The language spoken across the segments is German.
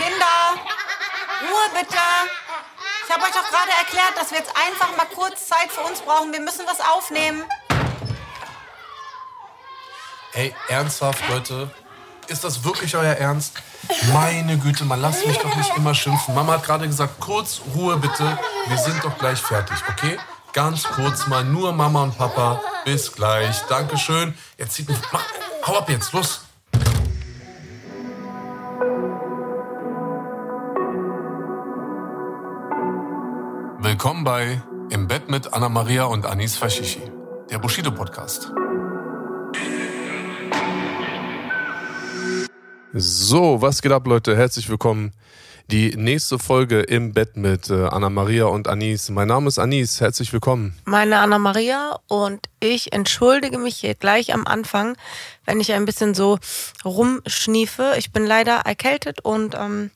Kinder, Ruhe bitte. Ich habe euch doch gerade erklärt, dass wir jetzt einfach mal kurz Zeit für uns brauchen. Wir müssen was aufnehmen. Ey, ernsthaft, Leute? Ist das wirklich euer Ernst? Meine Güte, man lasst mich doch nicht immer schimpfen. Mama hat gerade gesagt, kurz Ruhe bitte. Wir sind doch gleich fertig, okay? Ganz kurz mal, nur Mama und Papa. Bis gleich. Dankeschön. Jetzt zieht mich. Mach, hau ab jetzt, los. Willkommen bei Im Bett mit Anna Maria und Anis Fashishi, der Bushido Podcast. So, was geht ab, Leute? Herzlich willkommen. Die nächste Folge im Bett mit äh, Anna Maria und Anis. Mein Name ist Anis. Herzlich willkommen. Meine Anna Maria und ich entschuldige mich hier gleich am Anfang, wenn ich ein bisschen so rumschniefe. Ich bin leider erkältet und ähm,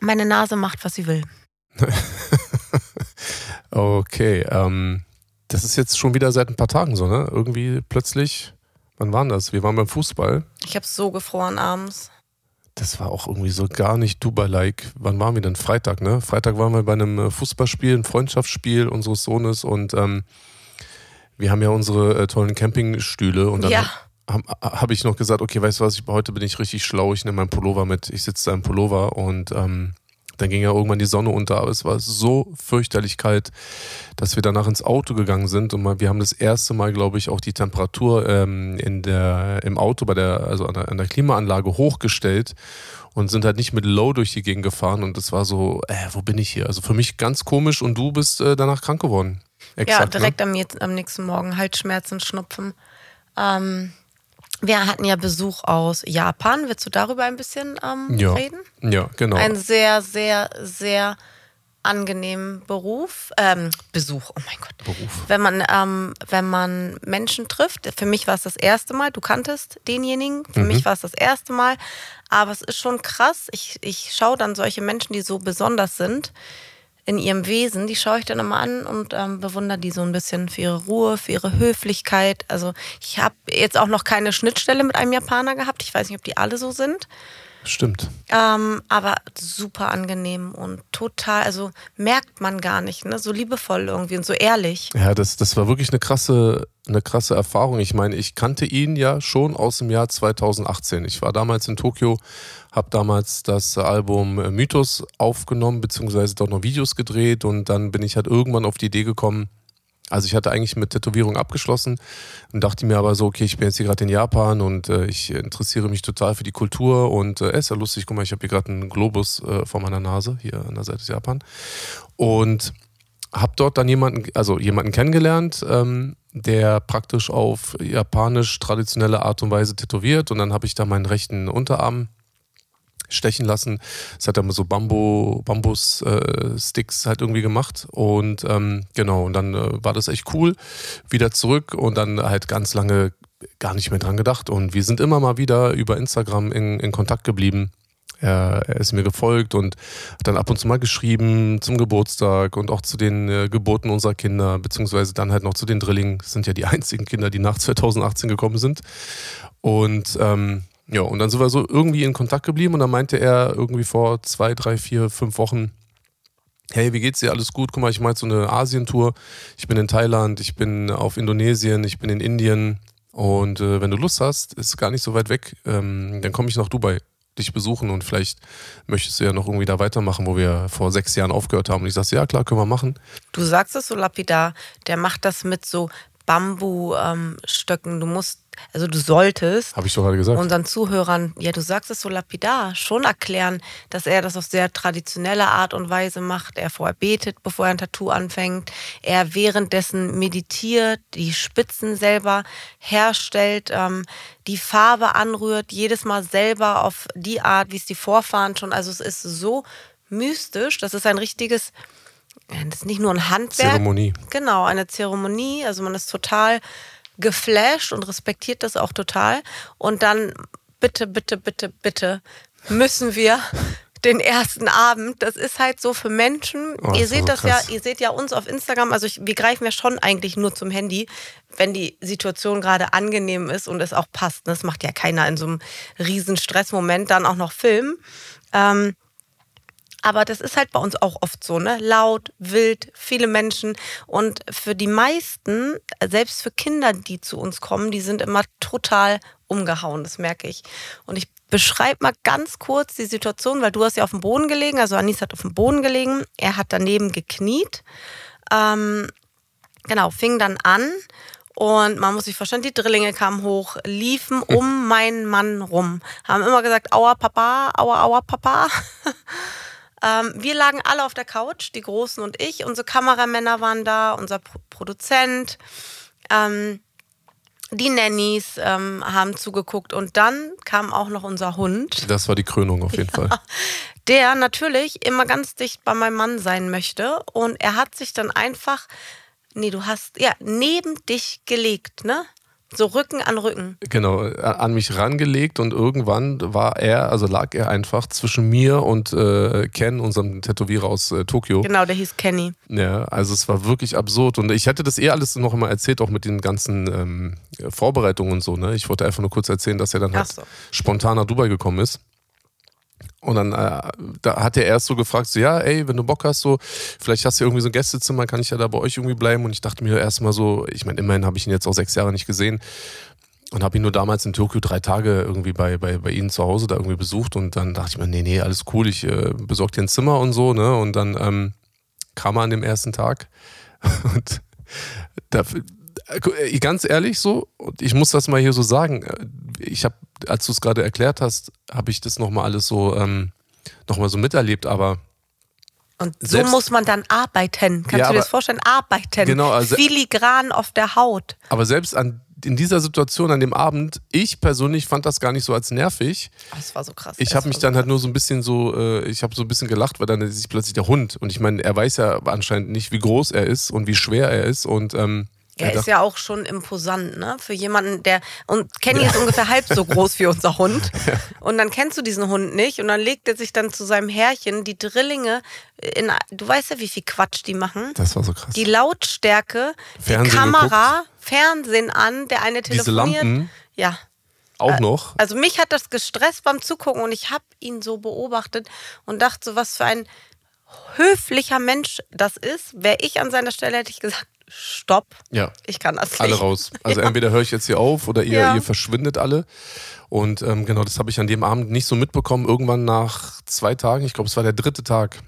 meine Nase macht, was sie will. okay, ähm, das ist jetzt schon wieder seit ein paar Tagen so, ne? Irgendwie plötzlich, wann waren das? Wir waren beim Fußball. Ich habe so gefroren abends. Das war auch irgendwie so gar nicht Dubai-like. Wann waren wir denn? Freitag, ne? Freitag waren wir bei einem äh, Fußballspiel, ein Freundschaftsspiel unseres Sohnes und ähm, wir haben ja unsere äh, tollen Campingstühle und dann Ja. habe hab ich noch gesagt, okay, weißt du was, ich, heute bin ich richtig schlau, ich nehme meinen Pullover mit, ich sitze da im Pullover und ähm, dann ging ja irgendwann die Sonne unter, aber es war so fürchterlich kalt, dass wir danach ins Auto gegangen sind und wir haben das erste Mal, glaube ich, auch die Temperatur ähm, in der, im Auto bei der, also an der, an der Klimaanlage hochgestellt und sind halt nicht mit Low durch die Gegend gefahren und es war so, äh, wo bin ich hier? Also für mich ganz komisch und du bist äh, danach krank geworden. ja, Exakt, direkt am, jetzt, am nächsten Morgen Halsschmerzen, Schnupfen. Ähm, wir hatten ja Besuch aus Japan. Willst du darüber ein bisschen ähm? Ja. reden? Ja, genau. Ein sehr, sehr, sehr angenehmen Beruf, ähm, Besuch, oh mein Gott. Beruf. Wenn man, ähm, wenn man Menschen trifft, für mich war es das erste Mal, du kanntest denjenigen, für Mhm. mich war es das erste Mal, aber es ist schon krass, ich, ich schaue dann solche Menschen, die so besonders sind, in ihrem Wesen, die schaue ich dann immer an und ähm, bewundere die so ein bisschen für ihre Ruhe, für ihre Höflichkeit. Also ich habe jetzt auch noch keine Schnittstelle mit einem Japaner gehabt. Ich weiß nicht, ob die alle so sind. Stimmt. Ähm, aber super angenehm und total, also merkt man gar nicht, ne? So liebevoll irgendwie und so ehrlich. Ja, das, das war wirklich eine krasse, eine krasse Erfahrung. Ich meine, ich kannte ihn ja schon aus dem Jahr 2018. Ich war damals in Tokio, habe damals das Album Mythos aufgenommen, beziehungsweise dort noch Videos gedreht und dann bin ich halt irgendwann auf die Idee gekommen, also ich hatte eigentlich mit Tätowierung abgeschlossen und dachte mir aber so, okay, ich bin jetzt hier gerade in Japan und äh, ich interessiere mich total für die Kultur und äh, ist ja lustig, guck mal, ich habe hier gerade einen Globus äh, vor meiner Nase, hier an der Seite ist Japan. Und habe dort dann jemanden, also jemanden kennengelernt, ähm, der praktisch auf japanisch traditionelle Art und Weise tätowiert und dann habe ich da meinen rechten Unterarm stechen lassen. Das hat er mit so Bambu, Bambus-Sticks halt irgendwie gemacht. Und ähm, genau, und dann äh, war das echt cool. Wieder zurück und dann halt ganz lange gar nicht mehr dran gedacht. Und wir sind immer mal wieder über Instagram in, in Kontakt geblieben. Er, er ist mir gefolgt und hat dann ab und zu mal geschrieben zum Geburtstag und auch zu den äh, Geburten unserer Kinder, beziehungsweise dann halt noch zu den Drillingen. Das sind ja die einzigen Kinder, die nach 2018 gekommen sind. Und ähm, ja, und dann sind wir so irgendwie in Kontakt geblieben und dann meinte er irgendwie vor zwei, drei, vier, fünf Wochen, hey, wie geht's dir? Alles gut? Guck mal, ich mache so eine Asientour. Ich bin in Thailand, ich bin auf Indonesien, ich bin in Indien. Und äh, wenn du Lust hast, ist gar nicht so weit weg, ähm, dann komme ich nach Dubai dich besuchen und vielleicht möchtest du ja noch irgendwie da weitermachen, wo wir vor sechs Jahren aufgehört haben. Und ich sagte, ja klar, können wir machen. Du sagst es so lapidar, der macht das mit so Bambu-Stöcken. du musst, also du solltest Habe ich doch gerade gesagt. unseren Zuhörern, ja, du sagst es so lapidar, schon erklären, dass er das auf sehr traditionelle Art und Weise macht. Er vorher betet, bevor er ein Tattoo anfängt. Er währenddessen meditiert, die Spitzen selber herstellt, ähm, die Farbe anrührt, jedes Mal selber auf die Art, wie es die Vorfahren schon. Also es ist so mystisch, das ist ein richtiges, das ist nicht nur ein Handwerk. Zeremonie. Genau, eine Zeremonie. Also man ist total geflasht und respektiert das auch total. Und dann bitte, bitte, bitte, bitte müssen wir den ersten Abend, das ist halt so für Menschen. Oh, ihr seht so das ja, ihr seht ja uns auf Instagram, also ich, wir greifen ja schon eigentlich nur zum Handy, wenn die Situation gerade angenehm ist und es auch passt. Das macht ja keiner in so einem riesen Stressmoment dann auch noch filmen. Ähm, Aber das ist halt bei uns auch oft so, ne? Laut, wild, viele Menschen. Und für die meisten, selbst für Kinder, die zu uns kommen, die sind immer total umgehauen, das merke ich. Und ich beschreibe mal ganz kurz die Situation, weil du hast ja auf dem Boden gelegen, also Anis hat auf dem Boden gelegen, er hat daneben gekniet. Ähm, genau, fing dann an und man muss sich vorstellen, die Drillinge kamen hoch, liefen um meinen Mann rum, haben immer gesagt, aua Papa, aua, aua Papa. ähm, wir lagen alle auf der Couch, die Großen und ich. Unsere Kameramänner waren da, unser Pro Produzent. Ähm, die Nannies ähm, haben zugeguckt und dann kam auch noch unser Hund. Das war die Krönung auf jeden ja, Fall. Der natürlich immer ganz dicht bei meinem Mann sein möchte und er hat sich dann einfach Nee, du hast, ja, neben dich gelegt, ne? So Rücken an Rücken. Genau, an mich rangelegt und irgendwann war er, also lag er einfach zwischen mir und äh, Ken, unserem Tätowierer aus äh, Tokio. Genau, der hieß Kenny. Ja, also es war wirklich absurd und ich hätte das eh alles noch mal erzählt, auch mit den ganzen ähm, Vorbereitungen und so. Ne? Ich wollte einfach nur kurz erzählen, dass er dann halt so. spontan nach Dubai gekommen ist. Und dann äh, da hat er erst so gefragt, so, ja, ey, wenn du Bock hast, so, vielleicht hast du irgendwie so ein Gästezimmer, kann ich ja da bei euch irgendwie bleiben. Und ich dachte mir erstmal so, ich meine, immerhin habe ich ihn jetzt auch sechs Jahre nicht gesehen und habe ihn nur damals in Tokio drei Tage irgendwie bei, bei, bei ihnen zu Hause da irgendwie besucht. Und dann dachte ich mir, nee, nee, alles cool, ich äh, besorge dir ein Zimmer und so, ne? Und dann ähm, kam er an dem ersten Tag und da, ganz ehrlich so, und ich muss das mal hier so sagen, äh, ich habe, als du es gerade erklärt hast, habe ich das nochmal alles so, ähm, nochmal so miterlebt, aber und so Selbst, muss man dann arbeiten. Kannst ja, du dir das vorstellen? Arbeiten. Genau, also, Filigran auf der Haut. Aber selbst an, in dieser Situation, an dem Abend, ich persönlich fand das gar nicht so als nervig. Das war so krass. Ich habe mich so dann halt krass. halt nur so ein bisschen so, äh, ich habe so ein bisschen gelacht, weil dann ist plötzlich der Hund. Und ich meine, er weiß ja anscheinend nicht, wie groß er ist und wie schwer er ist. Und ähm, er ist ja auch schon imposant, ne? Für jemanden, der. Und Kenny ja. ist ungefähr halb so groß wie unser Hund. Und dann kennst du diesen Hund nicht. Und dann legt er sich dann zu seinem Herrchen die Drillinge in. Du weißt ja, wie viel Quatsch die machen. Das war so krass. Die Lautstärke, Fernsehen die Kamera, geguckt. Fernsehen an, der eine telefoniert. Diese Lampen. Ja. Auch noch? Also mich hat das gestresst beim Zugucken und ich habe ihn so beobachtet und dachte so, was für ein höflicher Mensch das ist. Wäre ich an seiner Stelle, hätte ich gesagt, stopp. Ja. Ich kann das nicht. Alle raus. Also ja. entweder höre ich jetzt hier auf oder ihr, ja. ihr verschwindet alle. Und ähm, genau, das habe ich an dem Abend nicht so mitbekommen. Irgendwann nach zwei Tagen, ich glaube, es war der dritte Tag,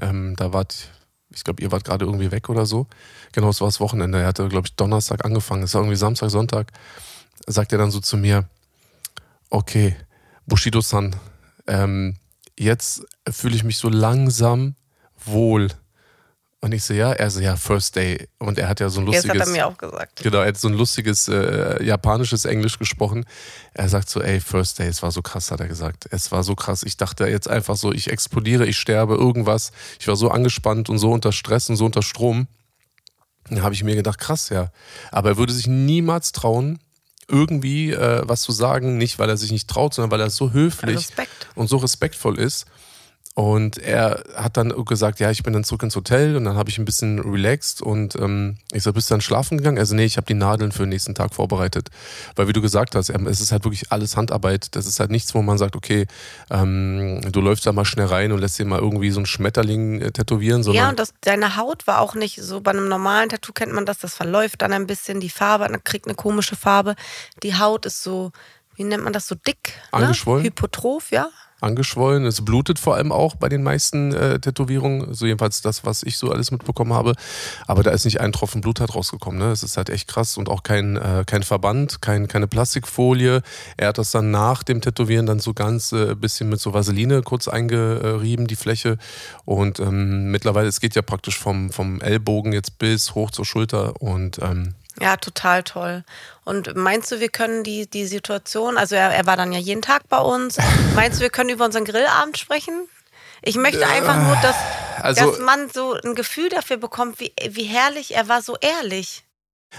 ähm, da wart, ich glaube, ihr wart gerade irgendwie weg oder so. Genau, es war das Wochenende. Er hatte, glaube ich, Donnerstag angefangen. Es war irgendwie Samstag, Sonntag. Sagt er dann so zu mir, okay, Bushido-san, ähm, jetzt fühle ich mich so langsam wohl und ich so, ja, er so, ja, First Day. Und er hat ja so ein lustiges. Das hat er mir auch gesagt. Genau, er hat so ein lustiges äh, japanisches Englisch gesprochen. Er sagt so, ey, First Day, es war so krass, hat er gesagt. Es war so krass. Ich dachte jetzt einfach so, ich explodiere, ich sterbe, irgendwas. Ich war so angespannt und so unter Stress und so unter Strom. Dann habe ich mir gedacht, krass, ja. Aber er würde sich niemals trauen, irgendwie äh, was zu sagen, nicht weil er sich nicht traut, sondern weil er so höflich Respekt. und so respektvoll ist. Und er hat dann gesagt, ja, ich bin dann zurück ins Hotel und dann habe ich ein bisschen relaxed und ähm, ich so, bist du dann schlafen gegangen? Also nee, ich habe die Nadeln für den nächsten Tag vorbereitet. Weil wie du gesagt hast, es ist halt wirklich alles Handarbeit. Das ist halt nichts, wo man sagt, okay, ähm, du läufst da mal schnell rein und lässt dir mal irgendwie so einen Schmetterling äh, tätowieren. Sondern ja, und das, deine Haut war auch nicht so, bei einem normalen Tattoo kennt man das, das verläuft dann ein bisschen, die Farbe, dann kriegt eine komische Farbe. Die Haut ist so, wie nennt man das, so dick? Ne? Angeschwollen. Ne? Hypotroph, ja angeschwollen. Es blutet vor allem auch bei den meisten äh, Tätowierungen, so jedenfalls das, was ich so alles mitbekommen habe. Aber da ist nicht ein Tropfen Blut halt rausgekommen. Ne? Es ist halt echt krass und auch kein, äh, kein Verband, kein, keine Plastikfolie. Er hat das dann nach dem Tätowieren dann so ganz äh, bisschen mit so Vaseline kurz eingerieben, die Fläche. Und ähm, mittlerweile, es geht ja praktisch vom, vom Ellbogen jetzt bis hoch zur Schulter und ähm, ja, total toll. Und meinst du, wir können die, die Situation, also er, er war dann ja jeden Tag bei uns, meinst du, wir können über unseren Grillabend sprechen? Ich möchte einfach nur, dass, also, dass man so ein Gefühl dafür bekommt, wie, wie herrlich er war, so ehrlich.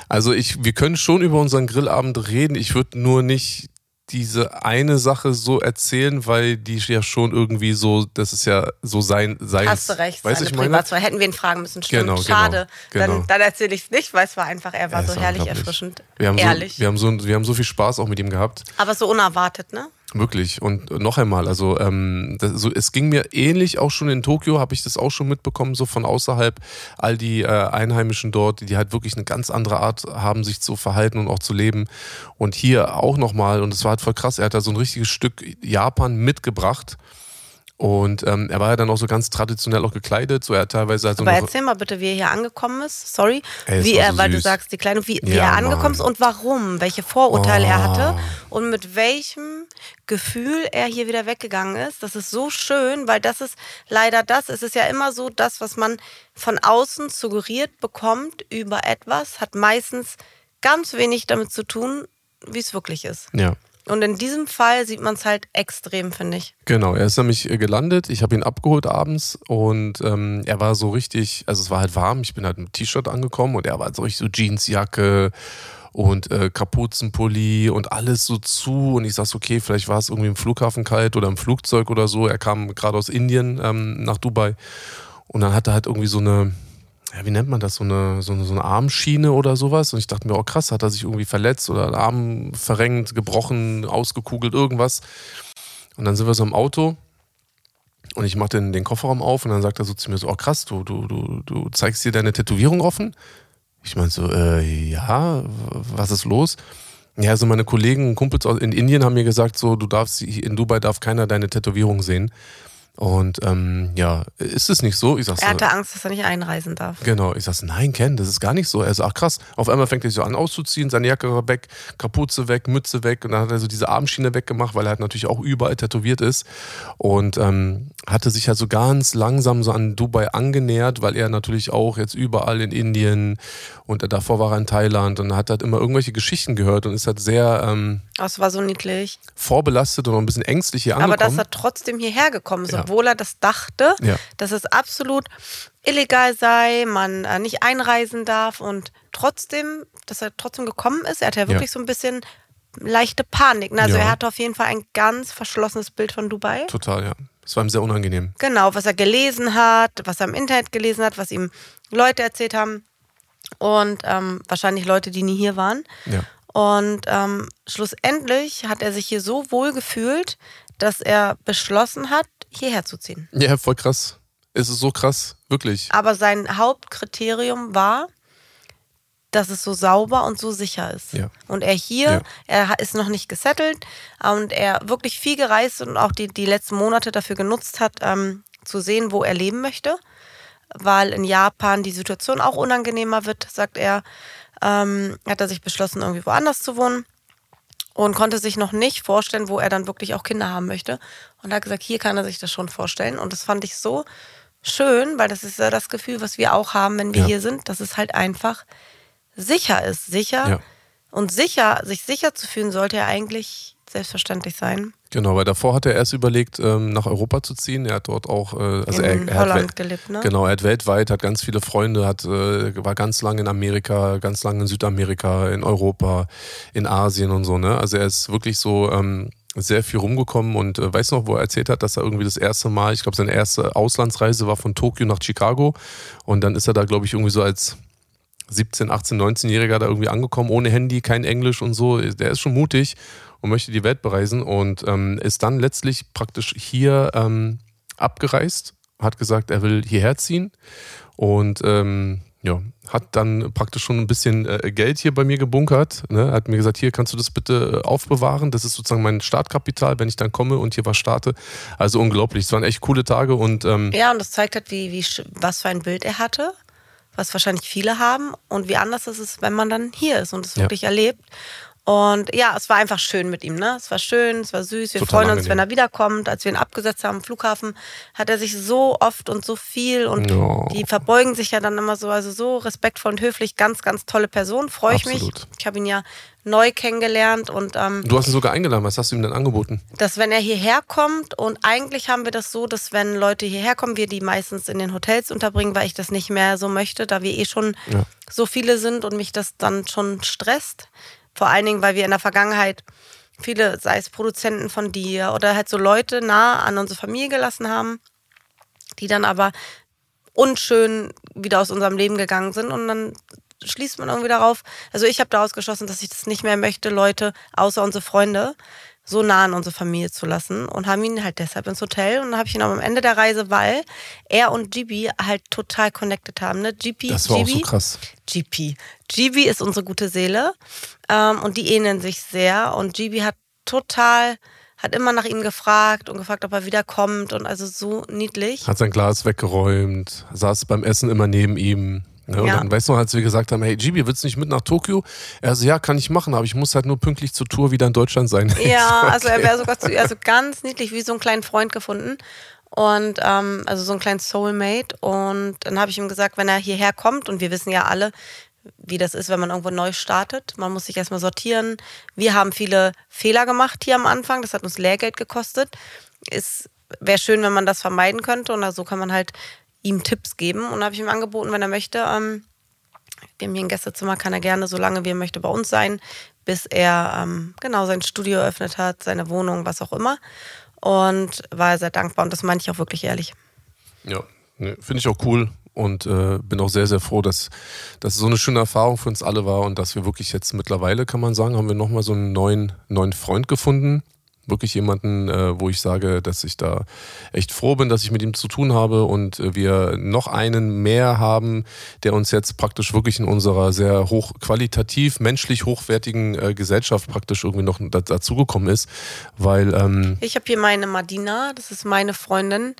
Also ich, wir können schon über unseren Grillabend reden. Ich würde nur nicht diese eine Sache so erzählen, weil die ja schon irgendwie so, das ist ja so sein, sein. Hast du recht, weißt ich meine? Hätten wir ihn fragen müssen, stimmt. Genau, genau Schade. Genau, Dann, dann erzähle ich es nicht, weil es war einfach, er war ja, so herrlich erfrischend. Wir haben ehrlich. So, wir, haben so, wir haben so viel Spaß auch mit ihm gehabt. Aber so unerwartet, ne? Wirklich. Und noch einmal, also ähm, das, so, es ging mir ähnlich auch schon in Tokio, habe ich das auch schon mitbekommen, so von außerhalb. All die äh, Einheimischen dort, die halt wirklich eine ganz andere Art haben, sich zu verhalten und auch zu leben. Und hier auch nochmal, und es war halt voll krass, er hat da so ein richtiges Stück Japan mitgebracht und ähm, er war ja dann auch so ganz traditionell auch gekleidet. So er teilweise halt so Aber erzähl mal bitte, wie er hier angekommen ist. Sorry. Ey, wie er, so weil du sagst, die Kleidung, wie, wie Ja, er angekommen ist und warum, welche Vorurteile Oh. er hatte und mit welchem Gefühl er hier wieder weggegangen ist. Das ist so schön, weil das ist leider das. Es ist ja immer so, das, was man von außen suggeriert bekommt über etwas, hat meistens ganz wenig damit zu tun, wie es wirklich ist. Ja. Und in diesem Fall sieht man es halt extrem, finde ich. Genau, er ist nämlich äh, gelandet. Ich habe ihn abgeholt abends und ähm, er war so richtig, also es war halt warm. Ich bin halt mit T-Shirt angekommen und er war halt so richtig so Jeansjacke und äh, Kapuzenpulli und alles so zu. Und ich sag so, okay, vielleicht war es irgendwie im Flughafen kalt oder im Flugzeug oder so. Er kam gerade aus Indien ähm, nach Dubai und dann hat er halt irgendwie so eine, ja, wie nennt man das, so eine, so eine, so eine Armschiene oder sowas. Und ich dachte mir, oh krass, hat er sich irgendwie verletzt oder Arm verrenkt, gebrochen, ausgekugelt, irgendwas. Und dann sind wir so im Auto und ich mache den, den Kofferraum auf und dann sagt er so zu mir so, oh krass, du, du, du, du zeigst dir deine Tätowierung offen? Ich meine so, äh, ja, was ist los? Ja, also meine Kollegen und Kumpels in Indien haben mir gesagt, so, du darfst, in Dubai darf keiner deine Tätowierung sehen. Und ähm, ja, ist es nicht so? Ich sag so, Er hatte Angst, dass er nicht einreisen darf. Genau, ich sag, nein, Ken, das ist gar nicht so. Er sagt, ach krass. Auf einmal fängt er sich so an auszuziehen, seine Jacke war weg, Kapuze weg, Mütze weg und dann hat er so diese Armschiene weggemacht, weil er halt natürlich auch überall tätowiert ist und ähm, hatte sich halt so ganz langsam so an Dubai angenähert, weil er natürlich auch jetzt überall in Indien und davor war er in Thailand und hat halt immer irgendwelche Geschichten gehört und ist halt sehr ähm, Das war so niedlich. vorbelastet und auch ein bisschen ängstlich hier Aber angekommen. dass er trotzdem hierher gekommen ist, Ja. Obwohl er das dachte, Ja. dass es absolut illegal sei, man äh, nicht einreisen darf und trotzdem, dass er trotzdem gekommen ist. Er hatte ja wirklich so ein bisschen leichte Panik. ne? Also Ja. er hatte auf jeden Fall ein ganz verschlossenes Bild von Dubai. Total, ja. Es war ihm sehr unangenehm. Genau, was er gelesen hat, was er im Internet gelesen hat, was ihm Leute erzählt haben und ähm, wahrscheinlich Leute, die nie hier waren. Ja. Und ähm, schlussendlich hat er sich hier so wohl gefühlt, dass er beschlossen hat, hierher zu ziehen. Ja, voll krass. Es ist so krass, wirklich. Aber sein Hauptkriterium war, dass es so sauber und so sicher ist. Ja. Und er hier, Ja. er ist noch nicht gesettelt und er wirklich viel gereist und auch die, die letzten Monate dafür genutzt hat, ähm, zu sehen, wo er leben möchte. Weil in Japan die Situation auch unangenehmer wird, sagt er, ähm, hat er sich beschlossen, irgendwie woanders zu wohnen und konnte sich noch nicht vorstellen, wo er dann wirklich auch Kinder haben möchte. Und hat gesagt, hier kann er sich das schon vorstellen. Und das fand ich so schön, weil das ist ja das Gefühl, was wir auch haben, wenn wir Ja. hier sind, dass es halt einfach sicher ist. Sicher. Ja. Und sicher, sich sicher zu fühlen, sollte ja eigentlich selbstverständlich sein. Genau, weil davor hat er erst überlegt, ähm, nach Europa zu ziehen. Er hat dort auch, äh, also in er, er hat Holland wel- gelebt, ne? Genau, er hat weltweit, hat ganz viele Freunde, hat, äh, war ganz lange in Amerika, ganz lange in Südamerika, in Europa, in Asien und so, ne? Also er ist wirklich so ähm, sehr viel rumgekommen und äh, weiß noch, wo er erzählt hat, dass er irgendwie das erste Mal, ich glaube, seine erste Auslandsreise war von Tokio nach Chicago und dann ist er da, glaube ich, irgendwie so als 17, 18, 19-Jähriger da irgendwie angekommen, ohne Handy, kein Englisch und so. Der ist schon mutig und möchte die Welt bereisen und ähm, ist dann letztlich praktisch hier ähm, abgereist, hat gesagt, er will hierher ziehen und ähm, ja, hat dann praktisch schon ein bisschen äh, Geld hier bei mir gebunkert. Ne? Hat mir gesagt, hier kannst du das bitte äh, aufbewahren. Das ist sozusagen mein Startkapital, wenn ich dann komme und hier was starte. Also unglaublich. Es waren echt coole Tage und ähm, Ja, und das zeigt halt, wie, wie, was für ein Bild er hatte, was wahrscheinlich viele haben und wie anders es ist, wenn man dann hier ist und es Ja. wirklich erlebt. Und ja, es war einfach schön mit ihm, ne? Es war schön, es war süß. Wir Total freuen uns, angenehm. wenn er wiederkommt. Als wir ihn abgesetzt haben am Flughafen, hat er sich so oft und so viel und Ja. die verbeugen sich ja dann immer so, also so respektvoll und höflich. Ganz, ganz tolle Person. Freue ich mich. Ich habe ihn ja neu kennengelernt und ähm, du hast ihn sogar eingeladen. Was hast du ihm denn angeboten? dass wenn er hierher kommt und eigentlich haben wir das so, dass wenn Leute hierher kommen, wir die meistens in den Hotels unterbringen, weil ich das nicht mehr so möchte, da wir eh schon Ja. so viele sind und mich das dann schon stresst. Vor allen Dingen, weil wir in der Vergangenheit viele, sei es Produzenten von dir oder halt so Leute nah an unsere Familie gelassen haben, die dann aber unschön wieder aus unserem Leben gegangen sind und dann schließt man irgendwie darauf. Also ich habe daraus geschlossen, dass ich das nicht mehr möchte, Leute außer unsere Freunde, so nah an unsere Familie zu lassen und haben ihn halt deshalb ins Hotel und dann habe ich ihn auch am Ende der Reise, weil er und GB halt total connected haben. Ne? GP, das war GB, auch so krass. GP. GB ist unsere gute Seele ähm, und die ähneln sich sehr und GB hat total hat immer nach ihm gefragt und gefragt, ob er wiederkommt und also so niedlich. Hat sein Glas weggeräumt, saß beim Essen immer neben ihm. Ja, und ja. dann weißt du, als wir gesagt haben, hey Gibi, willst du nicht mit nach Tokio? Er so, ja, kann ich machen, aber ich muss halt nur pünktlich zur Tour wieder in Deutschland sein. Ja, okay. also er wäre sogar zu, also ganz niedlich, wie so einen kleinen Freund gefunden. Und ähm, also so einen kleinen Soulmate. Und dann habe ich ihm gesagt, wenn er hierher kommt, und wir wissen ja alle, wie das ist, wenn man irgendwo neu startet. Man muss sich erstmal sortieren. Wir haben viele Fehler gemacht hier am Anfang. Das hat uns Lehrgeld gekostet. Es wäre schön, wenn man das vermeiden könnte. Und so kann man halt ihm Tipps geben. Und habe ich ihm angeboten, wenn er möchte, ähm, wir haben hier ein Gästezimmer, kann er gerne, solange wie er möchte, bei uns sein, bis er ähm, genau sein Studio eröffnet hat, seine Wohnung, was auch immer. Und war sehr dankbar und das meine ich auch wirklich ehrlich. Ja, ne, finde ich auch cool und äh, bin auch sehr, sehr froh, dass das so eine schöne Erfahrung für uns alle war und dass wir wirklich jetzt mittlerweile, kann man sagen, haben wir nochmal so einen neuen, neuen Freund gefunden, wirklich jemanden, äh, wo ich sage, dass ich da echt froh bin, dass ich mit ihm zu tun habe und äh, wir noch einen mehr haben, der uns jetzt praktisch wirklich in unserer sehr hochqualitativ, menschlich hochwertigen äh, Gesellschaft praktisch irgendwie noch dazugekommen ist, weil ähm ich habe hier meine Madina, das ist meine Freundin,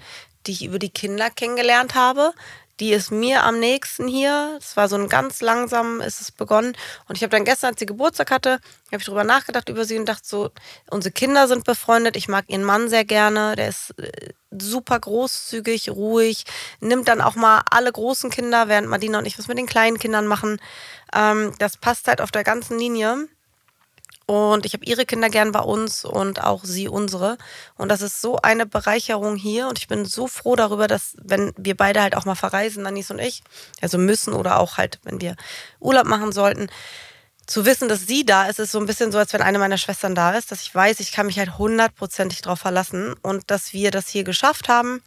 die ich über die Kinder kennengelernt habe die ist mir am nächsten hier. Es war so ein ganz langsam ist es begonnen. Und ich habe dann gestern, als sie Geburtstag hatte, habe ich darüber nachgedacht über sie und dachte so, unsere Kinder sind befreundet. Ich mag ihren Mann sehr gerne. Der ist äh, super großzügig, ruhig, nimmt dann auch mal alle großen Kinder, während Madina und ich was mit den kleinen Kindern machen. Ähm, das passt halt auf der ganzen Linie. Und ich habe ihre Kinder gern bei uns und auch sie unsere. Und das ist so eine Bereicherung hier. Und ich bin so froh darüber, dass, wenn wir beide halt auch mal verreisen, Anis und ich, also müssen oder auch halt, wenn wir Urlaub machen sollten, zu wissen, dass sie da ist, ist so ein bisschen so, als wenn eine meiner Schwestern da ist, dass ich weiß, ich kann mich halt hundertprozentig drauf verlassen und dass wir das hier geschafft haben,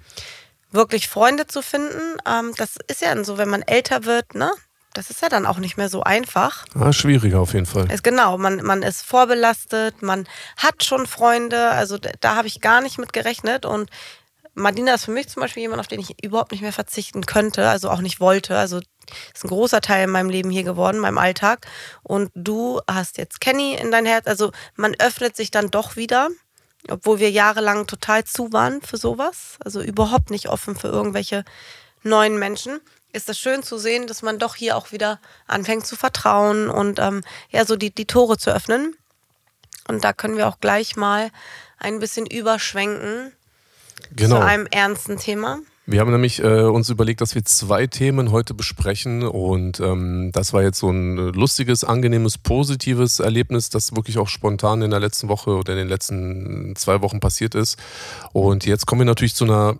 wirklich Freunde zu finden. Ähm, das ist ja so, wenn man älter wird, ne? Das ist ja dann auch nicht mehr so einfach. Ah, schwieriger auf jeden Fall. Ist, genau, man, man ist vorbelastet, man hat schon Freunde, also da, da habe ich gar nicht mit gerechnet und Madina ist für mich zum Beispiel jemand, auf den ich überhaupt nicht mehr verzichten könnte, also auch nicht wollte. Also ist ein großer Teil in meinem Leben hier geworden, meinem Alltag. Und du hast jetzt Kenny in dein Herz. Also man öffnet sich dann doch wieder, obwohl wir jahrelang total zu waren für sowas. Also überhaupt nicht offen für irgendwelche neuen Menschen ist es schön zu sehen, dass man doch hier auch wieder anfängt zu vertrauen und ähm, ja, so die, die Tore zu öffnen. Und da können wir auch gleich mal ein bisschen überschwenken genau. zu einem ernsten Thema. Wir haben nämlich äh, uns überlegt, dass wir zwei Themen heute besprechen und ähm, das war jetzt so ein lustiges, angenehmes, positives Erlebnis, das wirklich auch spontan in der letzten Woche oder in den letzten zwei Wochen passiert ist. Und jetzt kommen wir natürlich zu einer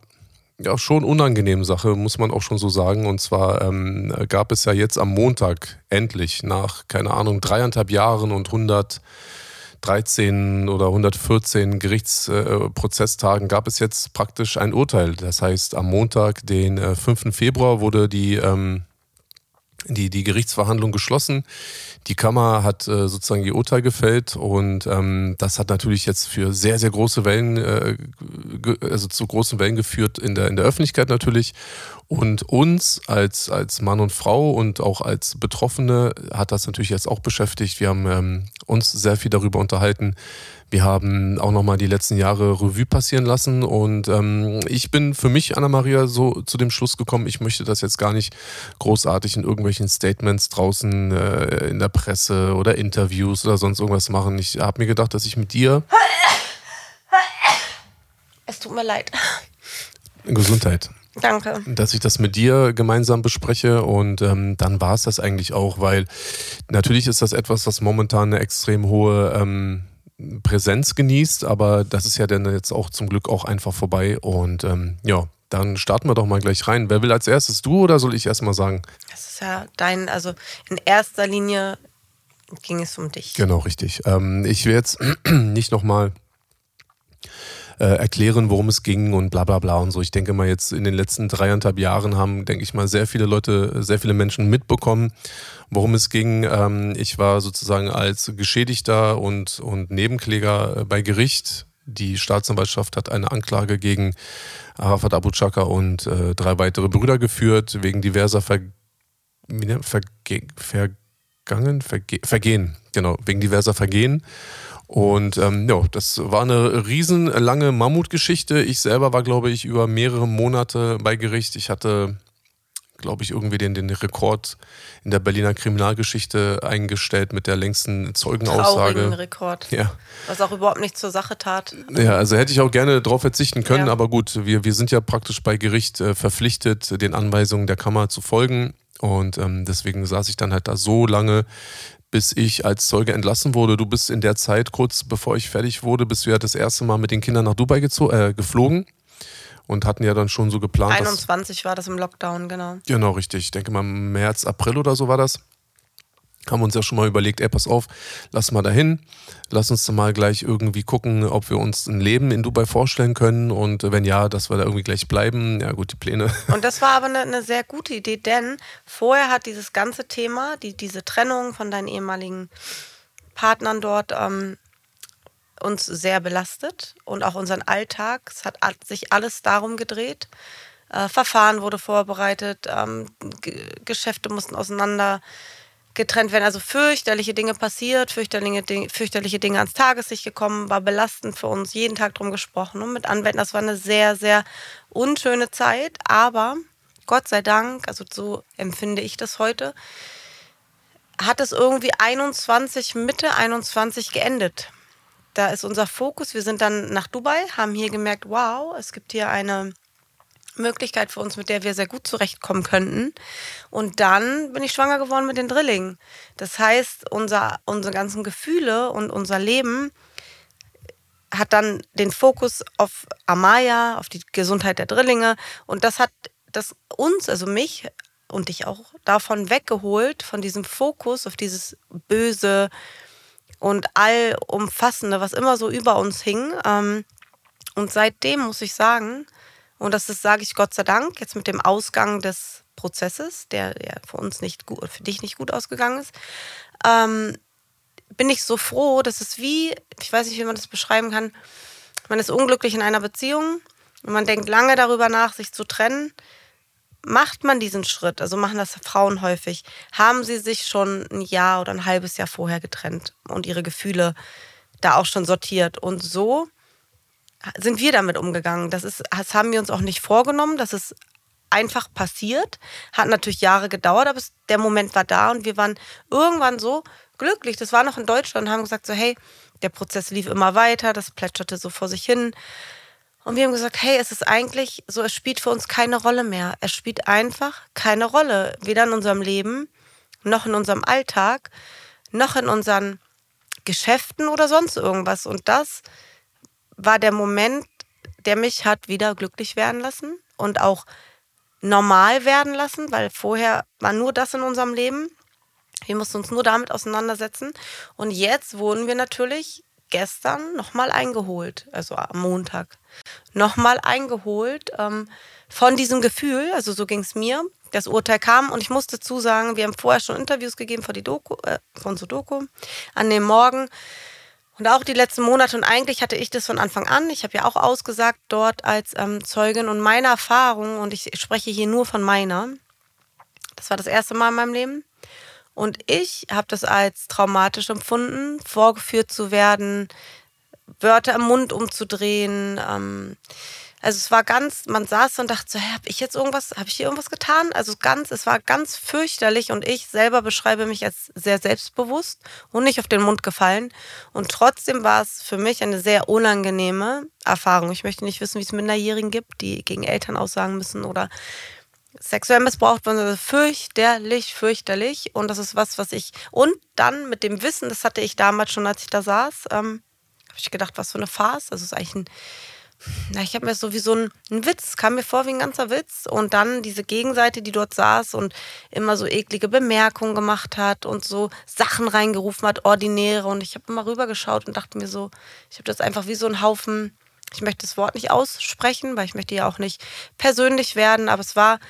ja, schon unangenehme Sache, muss man auch schon so sagen. Und zwar ähm, gab es ja jetzt am Montag endlich nach, keine Ahnung, dreieinhalb Jahren und 113 oder 114 Gerichtsprozesstagen äh, gab es jetzt praktisch ein Urteil. Das heißt, am Montag, den äh, 5. Februar, wurde die, ähm, die, die Gerichtsverhandlung geschlossen. Die Kammer hat äh, sozusagen ihr Urteil gefällt und ähm, das hat natürlich jetzt für sehr, sehr große Wellen, äh, also zu großen Wellen geführt in der, in der Öffentlichkeit natürlich. Und uns als, als Mann und Frau und auch als Betroffene hat das natürlich jetzt auch beschäftigt. Wir haben ähm, uns sehr viel darüber unterhalten. Wir haben auch nochmal die letzten Jahre Revue passieren lassen und ähm, ich bin für mich, Anna-Maria, so zu dem Schluss gekommen, ich möchte das jetzt gar nicht großartig in irgendwelchen Statements draußen äh, in der Presse oder Interviews oder sonst irgendwas machen. Ich habe mir gedacht, dass ich mit dir... Es tut mir leid. Gesundheit. Danke. Dass ich das mit dir gemeinsam bespreche und ähm, dann war es das eigentlich auch, weil natürlich ist das etwas, was momentan eine extrem hohe ähm, Präsenz genießt, aber das ist ja dann jetzt auch zum Glück auch einfach vorbei und ähm, ja, dann starten wir doch mal gleich rein. Wer will als erstes, du oder soll ich erstmal sagen? Das ist ja dein, also in erster Linie ging es um dich. Genau, richtig. Ähm, ich will jetzt nicht nochmal äh, erklären, worum es ging und bla bla bla und so. Ich denke mal, jetzt in den letzten dreieinhalb Jahren haben, denke ich mal, sehr viele Leute, sehr viele Menschen mitbekommen, worum es ging. Ähm, ich war sozusagen als Geschädigter und, und Nebenkläger äh, bei Gericht. Die Staatsanwaltschaft hat eine Anklage gegen Arafat Abu Chaka und äh, drei weitere Brüder geführt, wegen diverser Ver Verge Vergangen, Verge Vergehen, genau, wegen diverser Vergehen. Und ähm, ja, das war eine riesenlange Mammutgeschichte. Ich selber war, glaube ich, über mehrere Monate bei Gericht. Ich hatte, glaube ich, irgendwie den, den Rekord in der Berliner Kriminalgeschichte eingestellt mit der längsten Zeugenaussage. Traurigen Rekord. Ja. Was auch überhaupt nicht zur Sache tat. Ja, also hätte ich auch gerne darauf verzichten können, ja. aber gut, wir, wir sind ja praktisch bei Gericht äh, verpflichtet, den Anweisungen der Kammer zu folgen. Und ähm, deswegen saß ich dann halt da so lange, bis ich als Zeuge entlassen wurde. Du bist in der Zeit, kurz bevor ich fertig wurde, bist du ja das erste Mal mit den Kindern nach Dubai äh, geflogen und hatten ja dann schon so geplant. 21 dass, war das im Lockdown, genau. Genau, richtig. Ich denke mal März, April oder so war das haben uns ja schon mal überlegt, ey, pass auf, lass mal dahin, lass uns mal gleich irgendwie gucken, ob wir uns ein Leben in Dubai vorstellen können und wenn ja, dass wir da irgendwie gleich bleiben. Ja gut, die Pläne. Und das war aber eine, eine sehr gute Idee, denn vorher hat dieses ganze Thema, die, diese Trennung von deinen ehemaligen Partnern dort, ähm, uns sehr belastet und auch unseren Alltag. Es hat sich alles darum gedreht. Äh, Verfahren wurde vorbereitet, ähm, Geschäfte mussten auseinander getrennt werden. Also fürchterliche Dinge passiert, fürchterliche Dinge, fürchterliche Dinge ans Tageslicht gekommen, war belastend für uns, jeden Tag drum gesprochen. Und mit Anwälten, das war eine sehr, sehr unschöne Zeit, aber Gott sei Dank, also so empfinde ich das heute, hat es irgendwie 21, Mitte 21 geendet. Da ist unser Fokus. Wir sind dann nach Dubai, haben hier gemerkt, wow, es gibt hier eine Möglichkeit für uns, mit der wir sehr gut zurechtkommen könnten. Und dann bin ich schwanger geworden mit den Drillingen. Das heißt, unser, unsere ganzen Gefühle und unser Leben hat dann den Fokus auf Amaya, auf die Gesundheit der Drillinge. Und das hat das uns, also mich und dich auch, davon weggeholt, von diesem Fokus auf dieses Böse und Allumfassende, was immer so über uns hing. Ähm, und seitdem muss ich sagen, und das ist, sage ich Gott sei Dank, jetzt mit dem Ausgang des Prozesses, der ja für uns nicht gut, für dich nicht gut ausgegangen ist, ähm, bin ich so froh, dass es wie, ich weiß nicht, wie man das beschreiben kann, man ist unglücklich in einer Beziehung und man denkt lange darüber nach, sich zu trennen. Macht man diesen Schritt, also machen das Frauen häufig, haben sie sich schon ein Jahr oder ein halbes Jahr vorher getrennt und ihre Gefühle da auch schon sortiert. Und so sind wir damit umgegangen. Das, ist, das haben wir uns auch nicht vorgenommen. Das ist einfach passiert. Hat natürlich Jahre gedauert, aber der Moment war da und wir waren irgendwann so glücklich. Das war noch in Deutschland und haben gesagt, so hey, der Prozess lief immer weiter, das plätscherte so vor sich hin. Und wir haben gesagt, hey, es ist eigentlich so, es spielt für uns keine Rolle mehr. Es spielt einfach keine Rolle, weder in unserem Leben, noch in unserem Alltag, noch in unseren Geschäften oder sonst irgendwas. Und das war der Moment, der mich hat wieder glücklich werden lassen und auch normal werden lassen, weil vorher war nur das in unserem Leben. Wir mussten uns nur damit auseinandersetzen. Und jetzt wurden wir natürlich gestern nochmal eingeholt, also am Montag, nochmal eingeholt ähm, von diesem Gefühl. Also so ging es mir. Das Urteil kam und ich musste zusagen, wir haben vorher schon Interviews gegeben für die Doku, äh, von Sudoku an dem Morgen. Und auch die letzten Monate, und eigentlich hatte ich das von Anfang an, ich habe ja auch ausgesagt dort als ähm, Zeugin. Und meine Erfahrung, und ich spreche hier nur von meiner, das war das erste Mal in meinem Leben. Und ich habe das als traumatisch empfunden, vorgeführt zu werden, Wörter im Mund umzudrehen, ähm, also es war ganz, man saß und dachte so, hey, habe ich jetzt irgendwas, habe ich hier irgendwas getan? Also ganz, es war ganz fürchterlich und ich selber beschreibe mich als sehr selbstbewusst und nicht auf den Mund gefallen. Und trotzdem war es für mich eine sehr unangenehme Erfahrung. Ich möchte nicht wissen, wie es Minderjährigen gibt, die gegen Eltern aussagen müssen oder sexuell missbraucht wurden. Also fürchterlich, fürchterlich. Und das ist was, was ich. Und dann mit dem Wissen, das hatte ich damals schon, als ich da saß, ähm, habe ich gedacht, was für eine Farce. Also es ist eigentlich ein na, ich habe mir so wie so ein, ein, Witz, kam mir vor wie ein ganzer Witz. Und dann diese Gegenseite, die dort saß und immer so eklige Bemerkungen gemacht hat und so Sachen reingerufen hat, ordinäre. Und ich habe immer rübergeschaut und dachte mir so, ich habe das einfach wie so ein Haufen Ich möchte das Wort nicht aussprechen, weil ich möchte ja auch nicht persönlich werden, aber es war,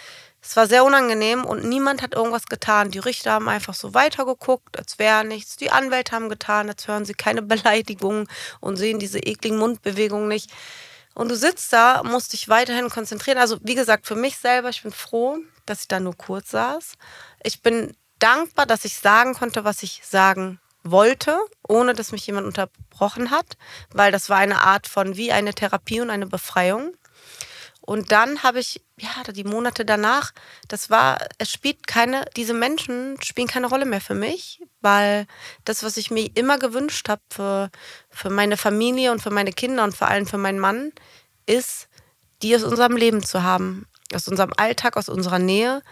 es war sehr unangenehm und niemand hat irgendwas getan. Die Richter haben einfach so weitergeguckt, als wäre nichts. Die Anwälte haben getan, als hören sie keine Beleidigungen und sehen diese ekligen Mundbewegungen nicht. Und du sitzt da, musst dich weiterhin konzentrieren. Also wie gesagt, für mich selber, ich bin froh, dass ich da nur kurz saß. Ich bin dankbar, dass ich sagen konnte, was ich sagen wollte, ohne dass mich jemand unterbrochen hat, weil das war eine Art von wie eine Therapie und eine Befreiung. Und dann habe ich, ja, die Monate danach, das war, es spielt keine, diese Menschen spielen keine Rolle mehr für mich, weil das, was ich mir immer gewünscht habe für, für meine Familie und für meine Kinder und vor allem für meinen Mann, ist, die aus unserem Leben zu haben, aus unserem Alltag, aus unserer Nähe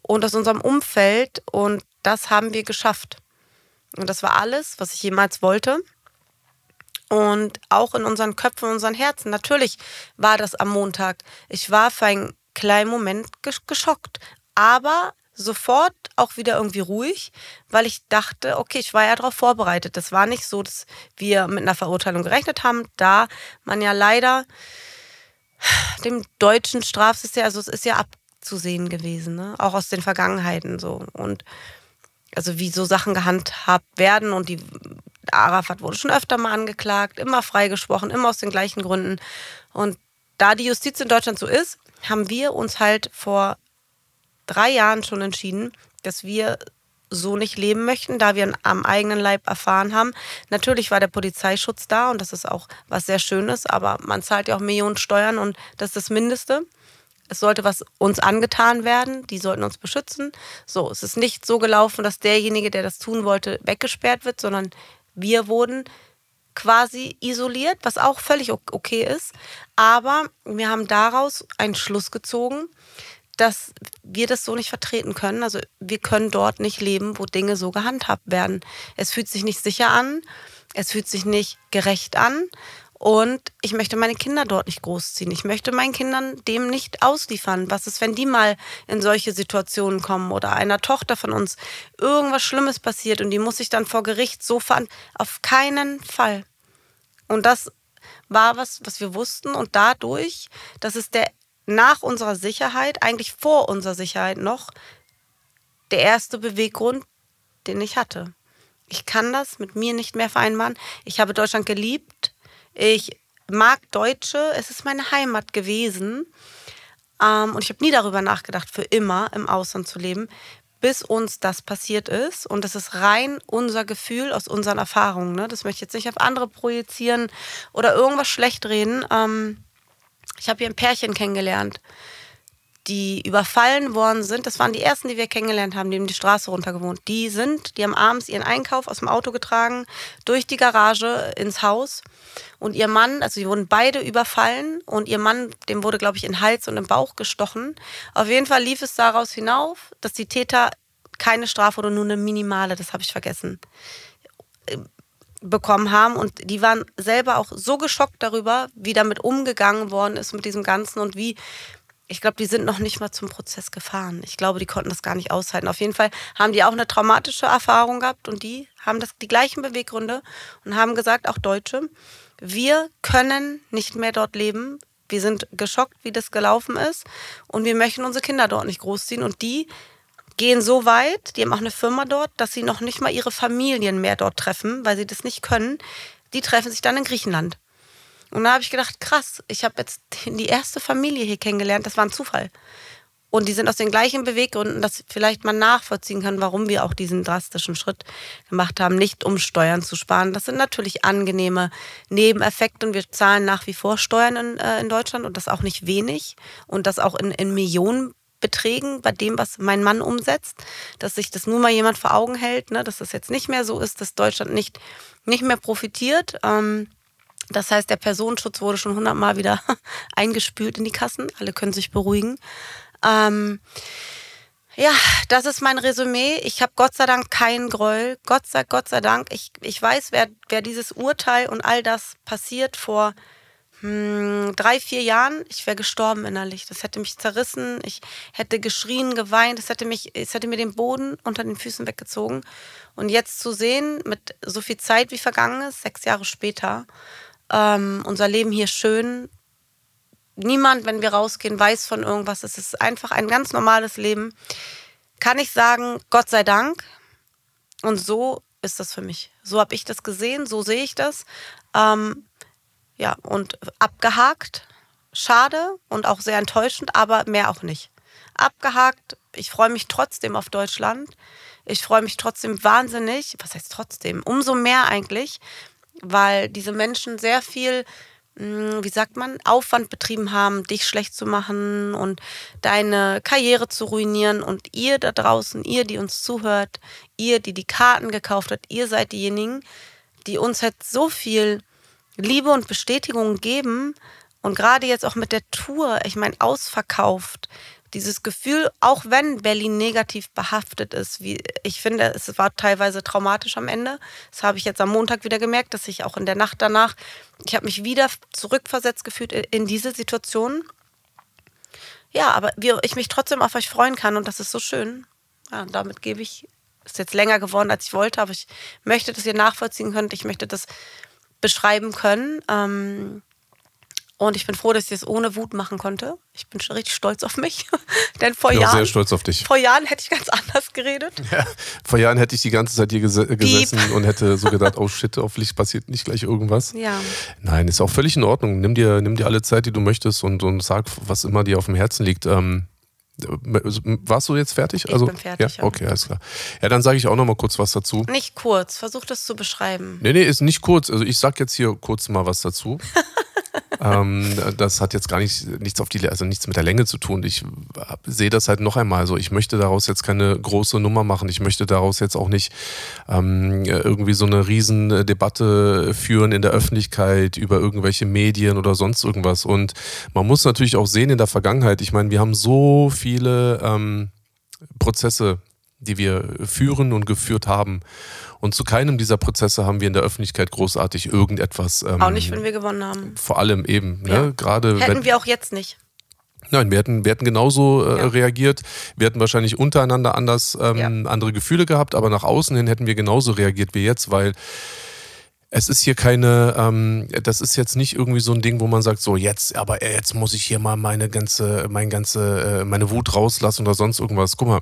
und aus unserem Umfeld. Und das haben wir geschafft. Und das war alles, was ich jemals wollte. Und auch in unseren Köpfen, unseren Herzen. Natürlich war das am Montag. Ich war für einen kleinen Moment geschockt. Aber sofort auch wieder irgendwie ruhig, weil ich dachte, okay, ich war ja darauf vorbereitet. Das war nicht so, dass wir mit einer Verurteilung gerechnet haben, da man ja leider dem deutschen Strafsystem, also es ist ja abzusehen gewesen, ne? auch aus den Vergangenheiten so. Und also wie so Sachen gehandhabt werden und die Arafat wurde schon öfter mal angeklagt, immer freigesprochen, immer aus den gleichen Gründen. Und da die Justiz in Deutschland so ist, haben wir uns halt vor drei Jahren schon entschieden, dass wir so nicht leben möchten, da wir am eigenen Leib erfahren haben. Natürlich war der Polizeischutz da und das ist auch was sehr Schönes, aber man zahlt ja auch Millionen Steuern und das ist das Mindeste. Es sollte was uns angetan werden, die sollten uns beschützen. So, es ist nicht so gelaufen, dass derjenige, der das tun wollte, weggesperrt wird, sondern wir wurden quasi isoliert, was auch völlig okay ist. Aber wir haben daraus einen Schluss gezogen, dass wir das so nicht vertreten können. Also wir können dort nicht leben, wo Dinge so gehandhabt werden. Es fühlt sich nicht sicher an, es fühlt sich nicht gerecht an. Und ich möchte meine Kinder dort nicht großziehen. Ich möchte meinen Kindern dem nicht ausliefern. Was ist, wenn die mal in solche Situationen kommen oder einer Tochter von uns irgendwas Schlimmes passiert und die muss sich dann vor Gericht so fahren? Auf keinen Fall. Und das war was, was wir wussten. Und dadurch, das ist der nach unserer Sicherheit, eigentlich vor unserer Sicherheit noch, der erste Beweggrund, den ich hatte. Ich kann das mit mir nicht mehr vereinbaren. Ich habe Deutschland geliebt. Ich mag Deutsche. Es ist meine Heimat gewesen. Ähm, und ich habe nie darüber nachgedacht, für immer im Ausland zu leben, bis uns das passiert ist. Und das ist rein unser Gefühl aus unseren Erfahrungen. Ne? Das möchte ich jetzt nicht auf andere projizieren oder irgendwas schlecht reden. Ähm, ich habe hier ein Pärchen kennengelernt, die überfallen worden sind. Das waren die ersten, die wir kennengelernt haben, die haben die Straße runter gewohnt. Die sind, die haben abends ihren Einkauf aus dem Auto getragen, durch die Garage ins Haus. Und ihr Mann, also sie wurden beide überfallen und ihr Mann, dem wurde, glaube ich, in Hals und im Bauch gestochen. Auf jeden Fall lief es daraus hinauf, dass die Täter keine Strafe oder nur eine minimale, das habe ich vergessen, bekommen haben und die waren selber auch so geschockt darüber, wie damit umgegangen worden ist mit diesem Ganzen und wie, ich glaube, die sind noch nicht mal zum Prozess gefahren. Ich glaube, die konnten das gar nicht aushalten. Auf jeden Fall haben die auch eine traumatische Erfahrung gehabt und die haben das, die gleichen Beweggründe und haben gesagt, auch Deutsche, wir können nicht mehr dort leben. Wir sind geschockt, wie das gelaufen ist und wir möchten unsere Kinder dort nicht großziehen und die gehen so weit, die haben auch eine Firma dort, dass sie noch nicht mal ihre Familien mehr dort treffen, weil sie das nicht können. Die treffen sich dann in Griechenland. Und da habe ich gedacht, krass, ich habe jetzt die erste Familie hier kennengelernt, das war ein Zufall. Und die sind aus den gleichen Beweggründen, dass vielleicht man nachvollziehen kann, warum wir auch diesen drastischen Schritt gemacht haben, nicht um Steuern zu sparen. Das sind natürlich angenehme Nebeneffekte und wir zahlen nach wie vor Steuern in, äh, in Deutschland und das auch nicht wenig und das auch in, in Millionen bei dem, was mein Mann umsetzt, dass sich das nur mal jemand vor Augen hält, ne, dass das jetzt nicht mehr so ist, dass Deutschland nicht, nicht mehr profitiert. Ähm, das heißt, der Personenschutz wurde schon hundertmal wieder eingespült in die Kassen. Alle können sich beruhigen. Ähm, ja, das ist mein Resümee. Ich habe Gott sei Dank keinen Groll. Gott sei, Gott sei Dank. Ich, ich weiß, wer, wer dieses Urteil und all das passiert vor hm, drei, vier Jahren, ich wäre gestorben innerlich. Das hätte mich zerrissen. Ich hätte geschrien, geweint. Es hätte, es hätte mir den Boden unter den Füßen weggezogen. Und jetzt zu sehen, mit so viel Zeit wie vergangen ist, sechs Jahre später, ähm, unser Leben hier schön. Niemand, wenn wir rausgehen, weiß von irgendwas. Es ist einfach ein ganz normales Leben. Kann ich sagen, Gott sei Dank. Und so ist das für mich. So habe ich das gesehen, so sehe ich das. Ähm, ja, und abgehakt. Schade und auch sehr enttäuschend, aber mehr auch nicht. Abgehakt. Ich freue mich trotzdem auf Deutschland. Ich freue mich trotzdem wahnsinnig. Was heißt trotzdem? Umso mehr eigentlich, weil diese Menschen sehr viel, hm, wie sagt man, Aufwand betrieben haben, dich schlecht zu machen und deine Karriere zu ruinieren. Und ihr da draußen, ihr, die uns zuhört, ihr, die die Karten gekauft hat, ihr seid diejenigen, die uns halt so viel Liebe und Bestätigung geben. Und gerade jetzt auch mit der Tour, ich meine, ausverkauft, dieses Gefühl, auch wenn Berlin negativ behaftet ist, wie ich finde, es war teilweise traumatisch am Ende. Das habe ich jetzt am Montag wieder gemerkt, dass ich auch in der Nacht danach, ich habe mich wieder zurückversetzt gefühlt in diese Situation. Ja, aber wie ich mich trotzdem auf euch freuen kann und das ist so schön. Ja, damit gebe ich, ist jetzt länger geworden, als ich wollte, aber ich möchte, dass ihr nachvollziehen könnt. Ich möchte das beschreiben können. Ähm, und ich bin froh, dass ich es ohne Wut machen konnte. Ich bin schon richtig stolz auf mich. Denn vor ich bin Jahren. sehr stolz auf dich. Vor Jahren hätte ich ganz anders geredet. Ja, vor Jahren hätte ich die ganze Zeit hier ges gesessen Piep. und hätte so gedacht, oh shit, hoffentlich passiert nicht gleich irgendwas. Ja. Nein, ist auch völlig in Ordnung. Nimm dir, nimm dir alle Zeit, die du möchtest und, und sag, was immer dir auf dem Herzen liegt. Ähm, warst du jetzt fertig? Ich also, bin fertig. Ja? Okay, alles klar. Ja, dann sage ich auch noch mal kurz was dazu. Nicht kurz, versuch das zu beschreiben. Nee, nee, ist nicht kurz. Also ich sag jetzt hier kurz mal was dazu. ähm, das hat jetzt gar nicht, nichts auf die, also nichts mit der Länge zu tun. Ich sehe das halt noch einmal so. Ich möchte daraus jetzt keine große Nummer machen. Ich möchte daraus jetzt auch nicht ähm, irgendwie so eine Riesendebatte führen in der Öffentlichkeit über irgendwelche Medien oder sonst irgendwas. Und man muss natürlich auch sehen in der Vergangenheit, ich meine, wir haben so viele ähm, Prozesse, die wir führen und geführt haben. Und zu keinem dieser Prozesse haben wir in der Öffentlichkeit großartig irgendetwas. Ähm, auch nicht, wenn wir gewonnen haben. Vor allem eben. Ne? Ja. Gerade Hätten wenn, wir auch jetzt nicht. Nein, wir hätten, wir hätten genauso äh, Ja. reagiert. Wir hätten wahrscheinlich untereinander anders ähm, Ja. andere Gefühle gehabt, aber nach außen hin hätten wir genauso reagiert wie jetzt, weil es ist hier keine, ähm, das ist jetzt nicht irgendwie so ein Ding, wo man sagt, so jetzt, aber jetzt muss ich hier mal meine ganze, mein ganze, äh, meine Wut rauslassen oder sonst irgendwas. Guck mal,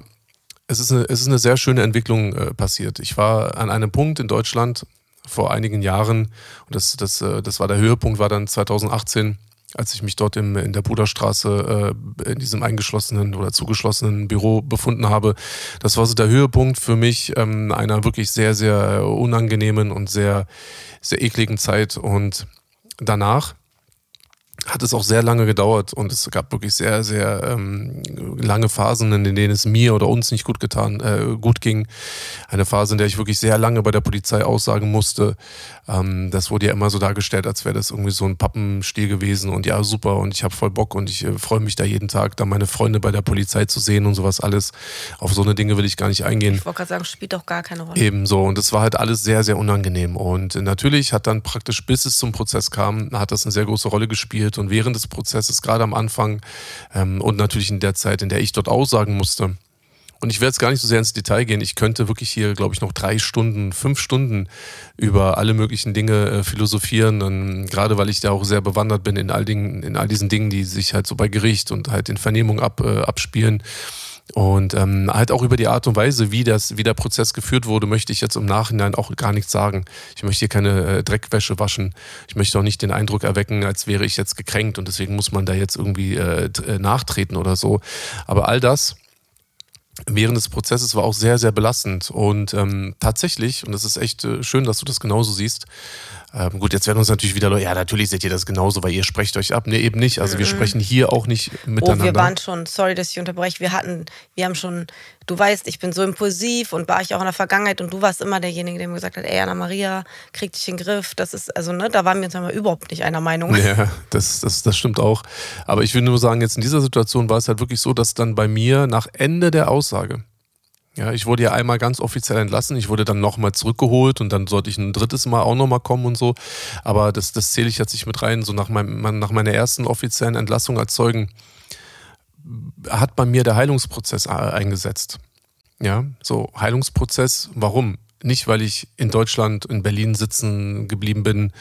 es ist eine, es ist eine sehr schöne Entwicklung äh, passiert. Ich war an einem Punkt in Deutschland vor einigen Jahren, und das, das, äh, das war der Höhepunkt, war dann 2018, als ich mich dort im, in der Buderstraße äh, in diesem eingeschlossenen oder zugeschlossenen Büro befunden habe. Das war so der Höhepunkt für mich ähm, einer wirklich sehr, sehr unangenehmen und sehr, sehr ekligen Zeit. Und danach hat es auch sehr lange gedauert und es gab wirklich sehr, sehr ähm, lange Phasen, in denen es mir oder uns nicht gut getan, äh, gut ging. Eine Phase, in der ich wirklich sehr lange bei der Polizei aussagen musste. Ähm, das wurde ja immer so dargestellt, als wäre das irgendwie so ein Pappenstiel gewesen und ja, super und ich habe voll Bock und ich äh, freue mich da jeden Tag, da meine Freunde bei der Polizei zu sehen und sowas alles. Auf so eine Dinge will ich gar nicht eingehen. Ich wollte gerade sagen, spielt auch gar keine Rolle. Ebenso. Und es war halt alles sehr, sehr unangenehm. Und natürlich hat dann praktisch, bis es zum Prozess kam, hat das eine sehr große Rolle gespielt. Und während des Prozesses, gerade am Anfang ähm, und natürlich in der Zeit, in der ich dort aussagen musste, und ich werde jetzt gar nicht so sehr ins Detail gehen. Ich könnte wirklich hier, glaube ich, noch drei Stunden, fünf Stunden über alle möglichen Dinge äh, philosophieren. Und gerade weil ich da auch sehr bewandert bin in all, Dingen, in all diesen Dingen, die sich halt so bei Gericht und halt in Vernehmung ab, äh, abspielen. Und ähm, halt auch über die Art und Weise, wie, das, wie der Prozess geführt wurde, möchte ich jetzt im Nachhinein auch gar nichts sagen. Ich möchte hier keine äh, Dreckwäsche waschen. Ich möchte auch nicht den Eindruck erwecken, als wäre ich jetzt gekränkt und deswegen muss man da jetzt irgendwie äh, äh, nachtreten oder so. Aber all das während des Prozesses war auch sehr, sehr belastend. Und ähm, tatsächlich, und das ist echt äh, schön, dass du das genauso siehst. Ähm, gut, jetzt werden uns natürlich wieder Leute, ja, natürlich seht ihr das genauso, weil ihr sprecht euch ab. Nee, eben nicht. Also wir sprechen hier auch nicht Oh, miteinander. wir waren schon, sorry, dass ich unterbreche, wir hatten, wir haben schon, du weißt, ich bin so impulsiv und war ich auch in der Vergangenheit und du warst immer derjenige, der mir gesagt hat, ey, Anna Maria, krieg dich in den Griff. Das ist, also, ne, da waren wir uns aber überhaupt nicht einer Meinung. Ja, das, das, das stimmt auch. Aber ich will nur sagen, jetzt in dieser Situation war es halt wirklich so, dass dann bei mir nach Ende der Aussage, ja, ich wurde ja einmal ganz offiziell entlassen, ich wurde dann nochmal zurückgeholt und dann sollte ich ein drittes Mal auch nochmal kommen und so. Aber das, das zähle ich jetzt nicht mit rein. So nach, meinem, nach meiner ersten offiziellen Entlassung als Zeugen hat bei mir der Heilungsprozess eingesetzt. Ja, so Heilungsprozess, warum? Nicht, weil ich in Deutschland, in Berlin sitzen geblieben bin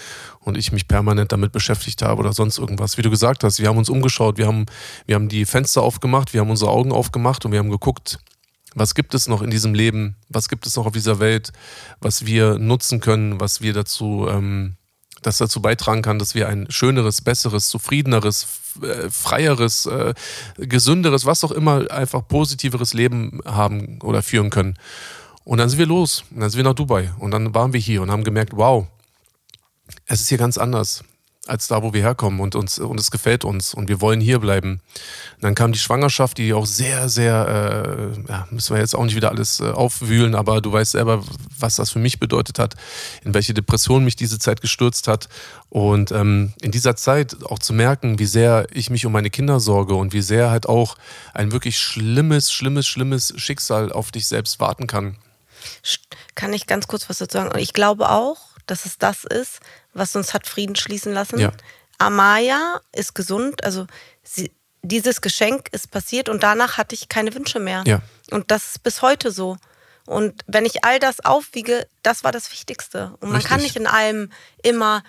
und ich mich permanent damit beschäftigt habe oder sonst irgendwas. Wie du gesagt hast, wir haben uns umgeschaut, wir haben, wir haben die Fenster aufgemacht, wir haben unsere Augen aufgemacht und wir haben geguckt, was gibt es noch in diesem Leben, was gibt es noch auf dieser Welt, was wir nutzen können, was wir dazu, ähm, das dazu beitragen kann, dass wir ein schöneres, besseres, zufriedeneres, äh, freieres, äh, gesünderes, was auch immer, einfach positiveres Leben haben oder führen können. Und dann sind wir los. Und dann sind wir nach Dubai. Und dann waren wir hier und haben gemerkt, wow, es ist hier ganz anders als da, wo wir herkommen und uns und es gefällt uns und wir wollen hier bleiben. Dann kam die Schwangerschaft, die auch sehr, sehr, äh, ja, müssen wir jetzt auch nicht wieder alles äh, aufwühlen, aber du weißt selber, was das für mich bedeutet hat, in welche Depression mich diese Zeit gestürzt hat und ähm, in dieser Zeit auch zu merken, wie sehr ich mich um meine Kinder sorge und wie sehr halt auch ein wirklich schlimmes, schlimmes, schlimmes Schicksal auf dich selbst warten kann kann ich ganz kurz was dazu sagen? Ich glaube auch, dass es das ist, was uns hat Frieden schließen lassen. Ja. Amaya ist gesund, also sie, dieses Geschenk ist passiert und danach hatte ich keine Wünsche mehr. Ja. Und das ist bis heute so. Und wenn ich all das aufwiege, das war das Wichtigste. Und man Richtig. kann nicht in allem immer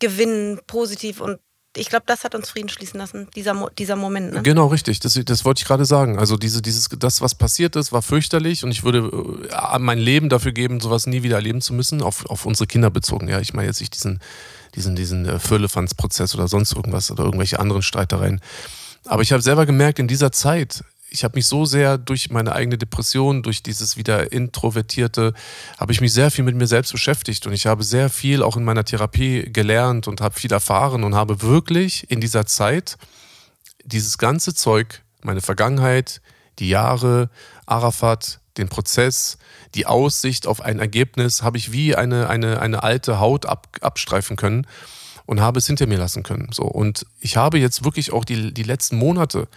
gewinnen, positiv und ich glaube, das hat uns Frieden schließen lassen, dieser, Mo dieser Moment. Ne? Genau, richtig. Das, das wollte ich gerade sagen. Also diese, dieses, das, was passiert ist, war fürchterlich und ich würde äh, mein Leben dafür geben, sowas nie wieder erleben zu müssen, auf, auf unsere Kinder bezogen. Ja, ich meine jetzt nicht diesen, diesen, diesen äh, Firlefanz-Prozess oder sonst irgendwas oder irgendwelche anderen Streitereien. Aber ich habe selber gemerkt, in dieser Zeit, ich habe mich so sehr durch meine eigene Depression, durch dieses wieder introvertierte, habe ich mich sehr viel mit mir selbst beschäftigt und ich habe sehr viel auch in meiner Therapie gelernt und habe viel erfahren und habe wirklich in dieser Zeit dieses ganze Zeug, meine Vergangenheit, die Jahre, Arafat, den Prozess, die Aussicht auf ein Ergebnis, habe ich wie eine, eine, eine alte Haut ab, abstreifen können und habe es hinter mir lassen können. So. Und ich habe jetzt wirklich auch die, die letzten Monate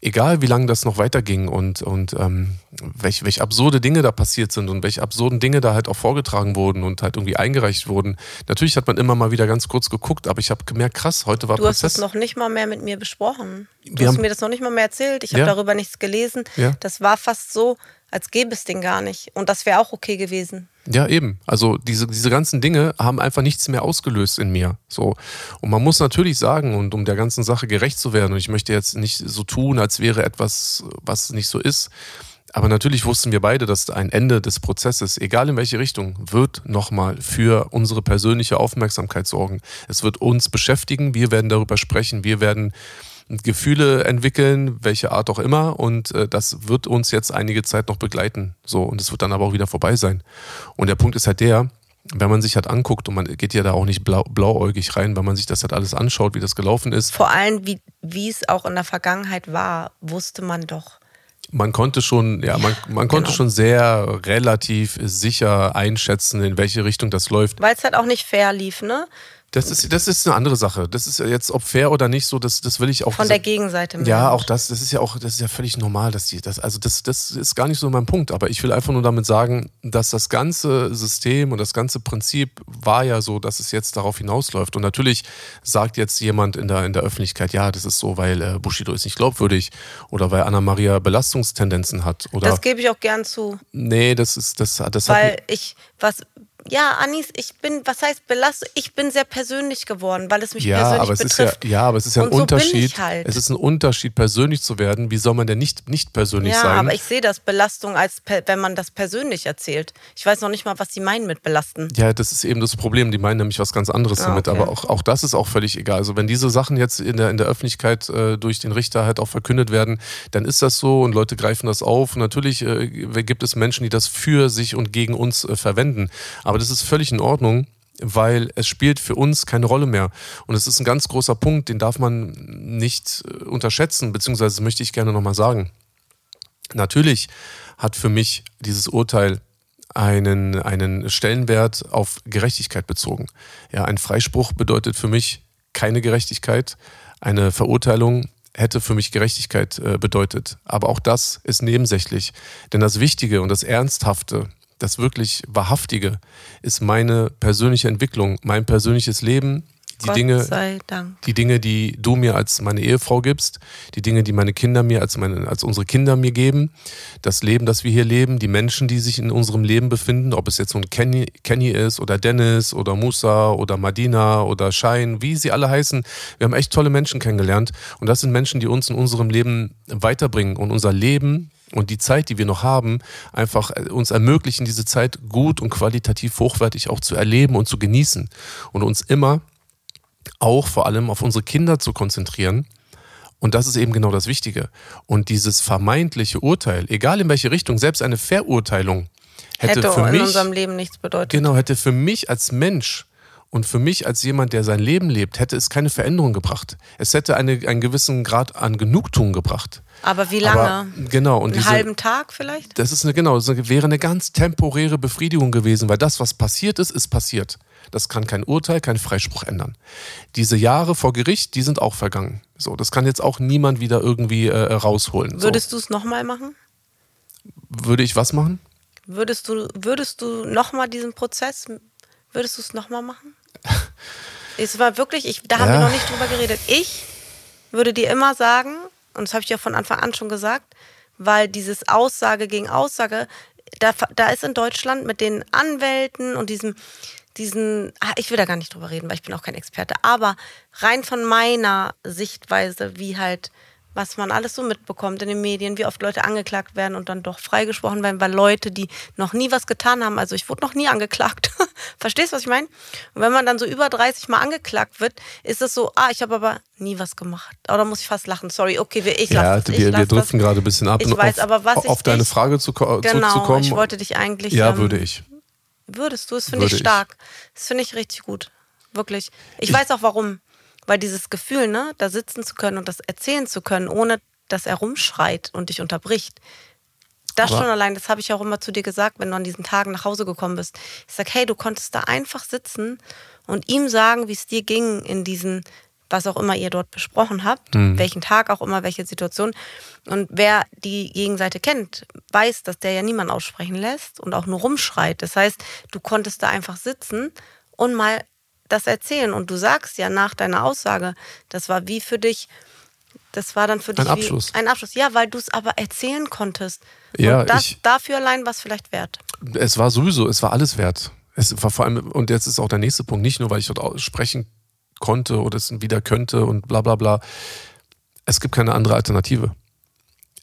egal wie lange das noch weiterging und, und ähm, welche welch absurde Dinge da passiert sind und welche absurden Dinge da halt auch vorgetragen wurden und halt irgendwie eingereicht wurden. Natürlich hat man immer mal wieder ganz kurz geguckt, aber ich habe gemerkt, krass, heute war du Prozess. Du hast das noch nicht mal mehr mit mir besprochen. Du Wir hast haben- mir das noch nicht mal mehr erzählt. Ich habe Ja. darüber nichts gelesen. Ja. Das war fast so, als gäbe es den gar nicht. Und das wäre auch okay gewesen. Ja, eben. Also diese, diese ganzen Dinge haben einfach nichts mehr ausgelöst in mir. So. Und man muss natürlich sagen, und um der ganzen Sache gerecht zu werden, und ich möchte jetzt nicht so tun, als wäre etwas, was nicht so ist. Aber natürlich wussten wir beide, dass ein Ende des Prozesses, egal in welche Richtung, wird nochmal für unsere persönliche Aufmerksamkeit sorgen. Es wird uns beschäftigen, wir werden darüber sprechen, wir werden Gefühle entwickeln, welche Art auch immer. Und äh, das wird uns jetzt einige Zeit noch begleiten. So, und es wird dann aber auch wieder vorbei sein. Und der Punkt ist halt der, wenn man sich halt anguckt und man geht ja da auch nicht blau, blauäugig rein, wenn man sich das halt alles anschaut, wie das gelaufen ist. Vor allem, wie, wie es auch in der Vergangenheit war, wusste man doch. Man konnte schon, ja, man, man konnte genau. schon sehr relativ sicher einschätzen, in welche Richtung das läuft. Weil es halt auch nicht fair lief, ne? Das ist, das ist eine andere Sache. Das ist jetzt, ob fair oder nicht, so, das, das will ich auch. Von der Gegenseite. mehr. Ja, auch das, das ist ja auch, das ist ja völlig normal, dass die, das, also das, das ist gar nicht so mein Punkt, aber ich will einfach nur damit sagen, dass das ganze System und das ganze Prinzip war ja so, dass es jetzt darauf hinausläuft. Und natürlich sagt jetzt jemand in der, in der Öffentlichkeit, ja, das ist so, weil äh, Bushido ist nicht glaubwürdig oder weil Anna Maria Belastungstendenzen hat oder. Das gebe ich auch gern zu. nee, das ist, das, das hat. Weil ich, was, ja, Anis, ich bin, was heißt belastet? Ich bin sehr persönlich geworden, weil es mich Ja, persönlich aber es betrifft. ist ja, ja, aber es ist ja ein so Unterschied. halt. Es ist ein Unterschied, persönlich zu werden. Wie soll man denn nicht, nicht persönlich Ja, sein? aber ich sehe das Belastung als, wenn man das persönlich erzählt. Ich weiß noch nicht mal, was sie meinen mit belasten. Ja, das ist eben das Problem. Die meinen nämlich was ganz anderes Ah, damit. okay. Aber auch, auch das ist auch völlig egal. Also wenn diese Sachen jetzt in der, in der Öffentlichkeit äh, durch den Richter halt auch verkündet werden, dann ist das so und Leute greifen das auf. Und natürlich äh, gibt es Menschen, die das für sich und gegen uns äh, verwenden. Aber das ist völlig in Ordnung weil es spielt für uns keine Rolle mehr. Und es ist ein ganz großer Punkt, den darf man nicht äh, unterschätzen, beziehungsweise möchte ich gerne nochmal sagen. Natürlich hat für mich dieses Urteil einen, einen Stellenwert auf Gerechtigkeit bezogen. Ja, ein Freispruch bedeutet für mich keine Gerechtigkeit. Eine Verurteilung hätte für mich Gerechtigkeit äh, bedeutet. Aber auch das ist nebensächlich. Denn das Wichtige und das Ernsthafte, das wirklich Wahrhaftige ist meine persönliche Entwicklung, mein persönliches Leben die Dinge, die Dinge, die du mir als meine Ehefrau gibst, die Dinge, die meine Kinder mir als meine, als unsere Kinder mir geben, das Leben, das wir hier leben, die Menschen, die sich in unserem Leben befinden, ob es jetzt so ein Kenny, Kenny ist oder Dennis oder Musa oder Madina oder Schein, wie sie alle heißen. Wir haben echt tolle Menschen kennengelernt und das sind Menschen, die uns in unserem Leben weiterbringen und unser Leben und die Zeit, die wir noch haben, einfach äh, uns ermöglichen, diese Zeit gut und qualitativ hochwertig auch zu erleben und zu genießen und uns immer auch vor allem auf unsere Kinder zu konzentrieren. Und das ist eben genau das Wichtige. Und dieses vermeintliche Urteil, egal in welche Richtung, selbst eine Verurteilung, hätte, hätte für in mich, unserem Leben nichts bedeutet. Genau, hätte für mich als Mensch und für mich als jemand, der sein Leben lebt, hätte es keine Veränderung gebracht. Es hätte eine, einen gewissen Grad an Genugtuung gebracht. Aber wie lange? Aber, genau. Und Einen diese, halben Tag vielleicht? Das ist eine, genau, das wäre eine ganz temporäre Befriedigung gewesen, weil das, was passiert ist, ist passiert. Das kann kein Urteil, kein Freispruch ändern. Diese Jahre vor Gericht, die sind auch vergangen. So, das kann jetzt auch niemand wieder irgendwie äh, rausholen. Würdest so. du es nochmal machen? Würde ich was machen? Würdest du, würdest du nochmal diesen Prozess, würdest du es nochmal machen? es war wirklich, ich, da haben ja. wir noch nicht drüber geredet. Ich würde dir immer sagen, und das habe ich ja von Anfang an schon gesagt, weil dieses Aussage gegen Aussage, da, da ist in Deutschland mit den Anwälten und diesem, diesen, ah, ich will da gar nicht drüber reden, weil ich bin auch kein Experte, aber rein von meiner Sichtweise, wie halt was man alles so mitbekommt in den Medien, wie oft Leute angeklagt werden und dann doch freigesprochen werden, weil Leute, die noch nie was getan haben, also ich wurde noch nie angeklagt. Verstehst du, was ich meine? Und wenn man dann so über 30 Mal angeklagt wird, ist es so, ah, ich habe aber nie was gemacht. Oder muss ich fast lachen? Sorry, okay, ich lasse Ja, das, wir, wir driften gerade ein bisschen ab. Ich weiß, auf, aber was auf deine dich, Frage zu, genau, zurückzukommen. ich wollte dich eigentlich... Ja, ähm, würde ich. Würdest du, das finde ich stark. Das finde ich richtig gut. Wirklich. Ich, ich weiß auch warum. Weil dieses Gefühl, ne, da sitzen zu können und das erzählen zu können, ohne dass er rumschreit und dich unterbricht. Das Aber schon allein, das habe ich auch immer zu dir gesagt, wenn du an diesen Tagen nach Hause gekommen bist. Ich sage, hey, du konntest da einfach sitzen und ihm sagen, wie es dir ging in diesen, was auch immer ihr dort besprochen habt, mhm. welchen Tag auch immer, welche Situation. Und wer die Gegenseite kennt, weiß, dass der ja niemand aussprechen lässt und auch nur rumschreit. Das heißt, du konntest da einfach sitzen und mal das erzählen. Und du sagst ja nach deiner Aussage, das war wie für dich, das war dann für dich ein Abschluss. ein Abschluss. Ja, weil du es aber erzählen konntest. Ja, und das ich, dafür allein was vielleicht wert. Es war sowieso, es war alles wert. Es war vor allem, und jetzt ist auch der nächste Punkt, nicht nur, weil ich dort sprechen konnte oder es wieder könnte und bla bla bla. Es gibt keine andere Alternative.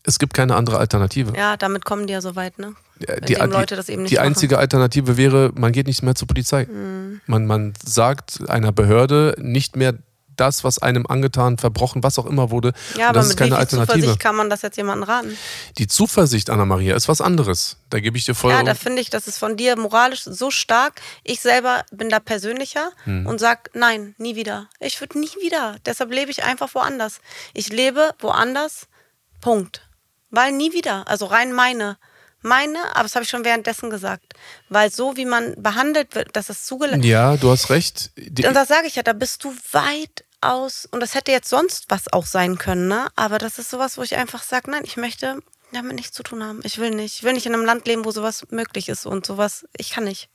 Es gibt keine andere Alternative. Ja, damit kommen die ja so weit, ne? Die, die, die einzige Alternative wäre, man geht nicht mehr zur Polizei. Mhm. Man, man sagt einer Behörde nicht mehr das, was einem angetan, verbrochen, was auch immer wurde. Ja, aber mit keine wie viel Zuversicht kann man das jetzt jemandem raten? Die Zuversicht, Anna-Maria, ist was anderes. Da gebe ich dir voll. Ja, da finde ich, das ist von dir moralisch so stark. Ich selber bin da persönlicher hm. und sage, nein, nie wieder. Ich würde nie wieder. Deshalb lebe ich einfach woanders. Ich lebe woanders, Punkt. Weil nie wieder. Also rein meine meine, aber das habe ich schon währenddessen gesagt. Weil so wie man behandelt wird, dass es zugelassen Ja, du hast recht. Die und das sage ich ja, da bist du weit aus. Und das hätte jetzt sonst was auch sein können, ne? Aber das ist sowas, wo ich einfach sage, nein, ich möchte damit nichts zu tun haben. Ich will nicht. Ich will nicht in einem Land leben, wo sowas möglich ist und sowas. Ich kann nicht.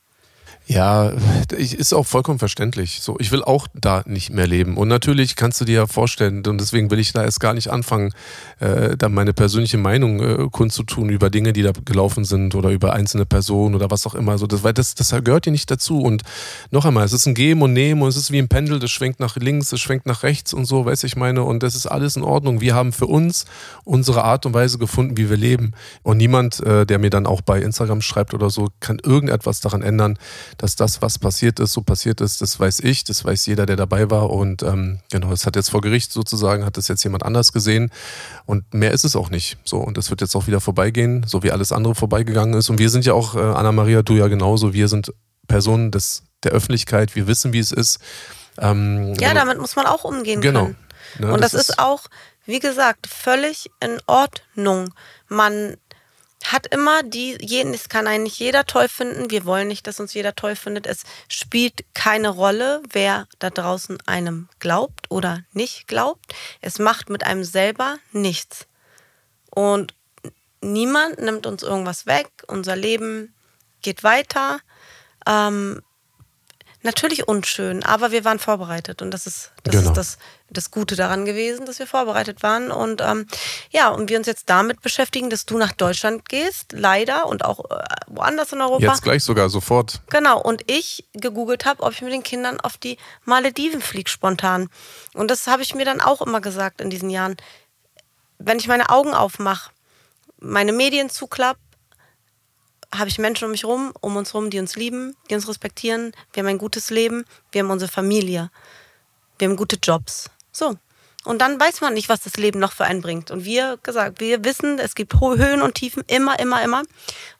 Ja, ist auch vollkommen verständlich. So, ich will auch da nicht mehr leben. Und natürlich kannst du dir ja vorstellen, und deswegen will ich da erst gar nicht anfangen, äh, da meine persönliche Meinung äh, kundzutun über Dinge, die da gelaufen sind oder über einzelne Personen oder was auch immer. So, das, weil das, das gehört dir nicht dazu. Und noch einmal, es ist ein Geben und Nehmen und es ist wie ein Pendel, das schwenkt nach links, das schwenkt nach rechts und so, weiß ich meine. Und das ist alles in Ordnung. Wir haben für uns unsere Art und Weise gefunden, wie wir leben. Und niemand, äh, der mir dann auch bei Instagram schreibt oder so, kann irgendetwas daran ändern, dass das, was passiert ist, so passiert ist, das weiß ich, das weiß jeder, der dabei war. Und ähm, genau, es hat jetzt vor Gericht sozusagen, hat das jetzt jemand anders gesehen. Und mehr ist es auch nicht. So, und das wird jetzt auch wieder vorbeigehen, so wie alles andere vorbeigegangen ist. Und wir sind ja auch, äh, Anna-Maria, du ja genauso, wir sind Personen des, der Öffentlichkeit, wir wissen, wie es ist. Ähm, ja, damit muss man auch umgehen genau. können. Ne, und das, das ist, ist auch, wie gesagt, völlig in Ordnung. Man hat immer die, jeden, es kann einen nicht jeder toll finden. Wir wollen nicht, dass uns jeder toll findet. Es spielt keine Rolle, wer da draußen einem glaubt oder nicht glaubt. Es macht mit einem selber nichts. Und niemand nimmt uns irgendwas weg. Unser Leben geht weiter. Ähm, natürlich unschön, aber wir waren vorbereitet und das ist das, Genau. ist das, das Gute daran gewesen, dass wir vorbereitet waren und ähm, ja, und wir uns jetzt damit beschäftigen, dass du nach Deutschland gehst, leider und auch äh, woanders in Europa. Jetzt gleich sogar sofort. Genau, und ich gegoogelt habe, ob ich mit den Kindern auf die Malediven fliege spontan. Und das habe ich mir dann auch immer gesagt in diesen Jahren. Wenn ich meine Augen aufmache, meine Medien zuklapp, habe ich Menschen um mich rum, um uns rum, die uns lieben, die uns respektieren. Wir haben ein gutes Leben, wir haben unsere Familie, wir haben gute Jobs. So. Und dann weiß man nicht, was das Leben noch für einen bringt. Und wir gesagt, wir wissen, es gibt Höhen und Tiefen, immer, immer, immer.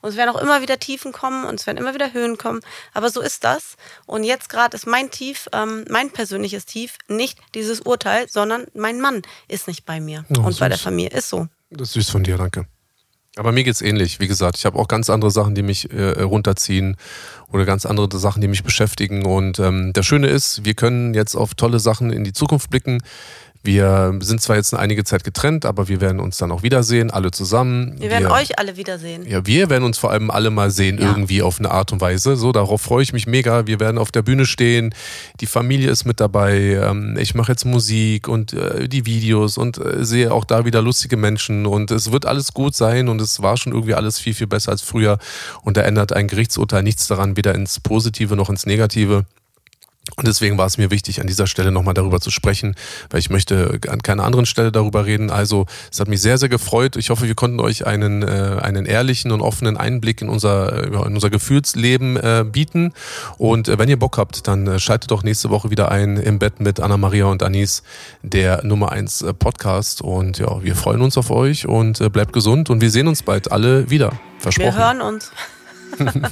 Und es werden auch immer wieder Tiefen kommen und es werden immer wieder Höhen kommen. Aber so ist das. Und jetzt gerade ist mein Tief, ähm, mein persönliches Tief, nicht dieses Urteil, sondern mein Mann ist nicht bei mir Oh, und bei der süß. Familie. Ist so. Das ist süß von dir, danke. Aber mir geht's ähnlich. Wie gesagt, ich habe auch ganz andere Sachen, die mich äh, runterziehen oder ganz andere Sachen, die mich beschäftigen. Und ähm, das Schöne ist, wir können jetzt auf tolle Sachen in die Zukunft blicken. Wir sind zwar jetzt eine einige Zeit getrennt, aber wir werden uns dann auch wiedersehen, alle zusammen. Wir werden euch alle wiedersehen. Ja, wir werden uns vor allem alle mal sehen, Ja. irgendwie auf eine Art und Weise. So, darauf freue ich mich mega. Wir werden auf der Bühne stehen. Die Familie ist mit dabei. Ähm, Ich mache jetzt Musik und äh, die Videos und äh, sehe auch da wieder lustige Menschen. Und es wird alles gut sein. Und es war schon irgendwie alles viel, viel besser als früher. Und da ändert ein Gerichtsurteil nichts daran, weder ins Positive noch ins Negative. Und deswegen war es mir wichtig, an dieser Stelle nochmal darüber zu sprechen, weil ich möchte an keiner anderen Stelle darüber reden. Also es hat mich sehr, sehr gefreut. Ich hoffe, wir konnten euch einen, äh, einen ehrlichen und offenen Einblick in unser, in unser Gefühlsleben äh, bieten. Und äh, wenn ihr Bock habt, dann äh, schaltet doch nächste Woche wieder ein im Bett mit Anna-Maria und Anis, der Nummer 1 äh, Podcast. Und ja, wir freuen uns auf euch und äh, bleibt gesund und wir sehen uns bald alle wieder. Versprochen. Wir hören uns.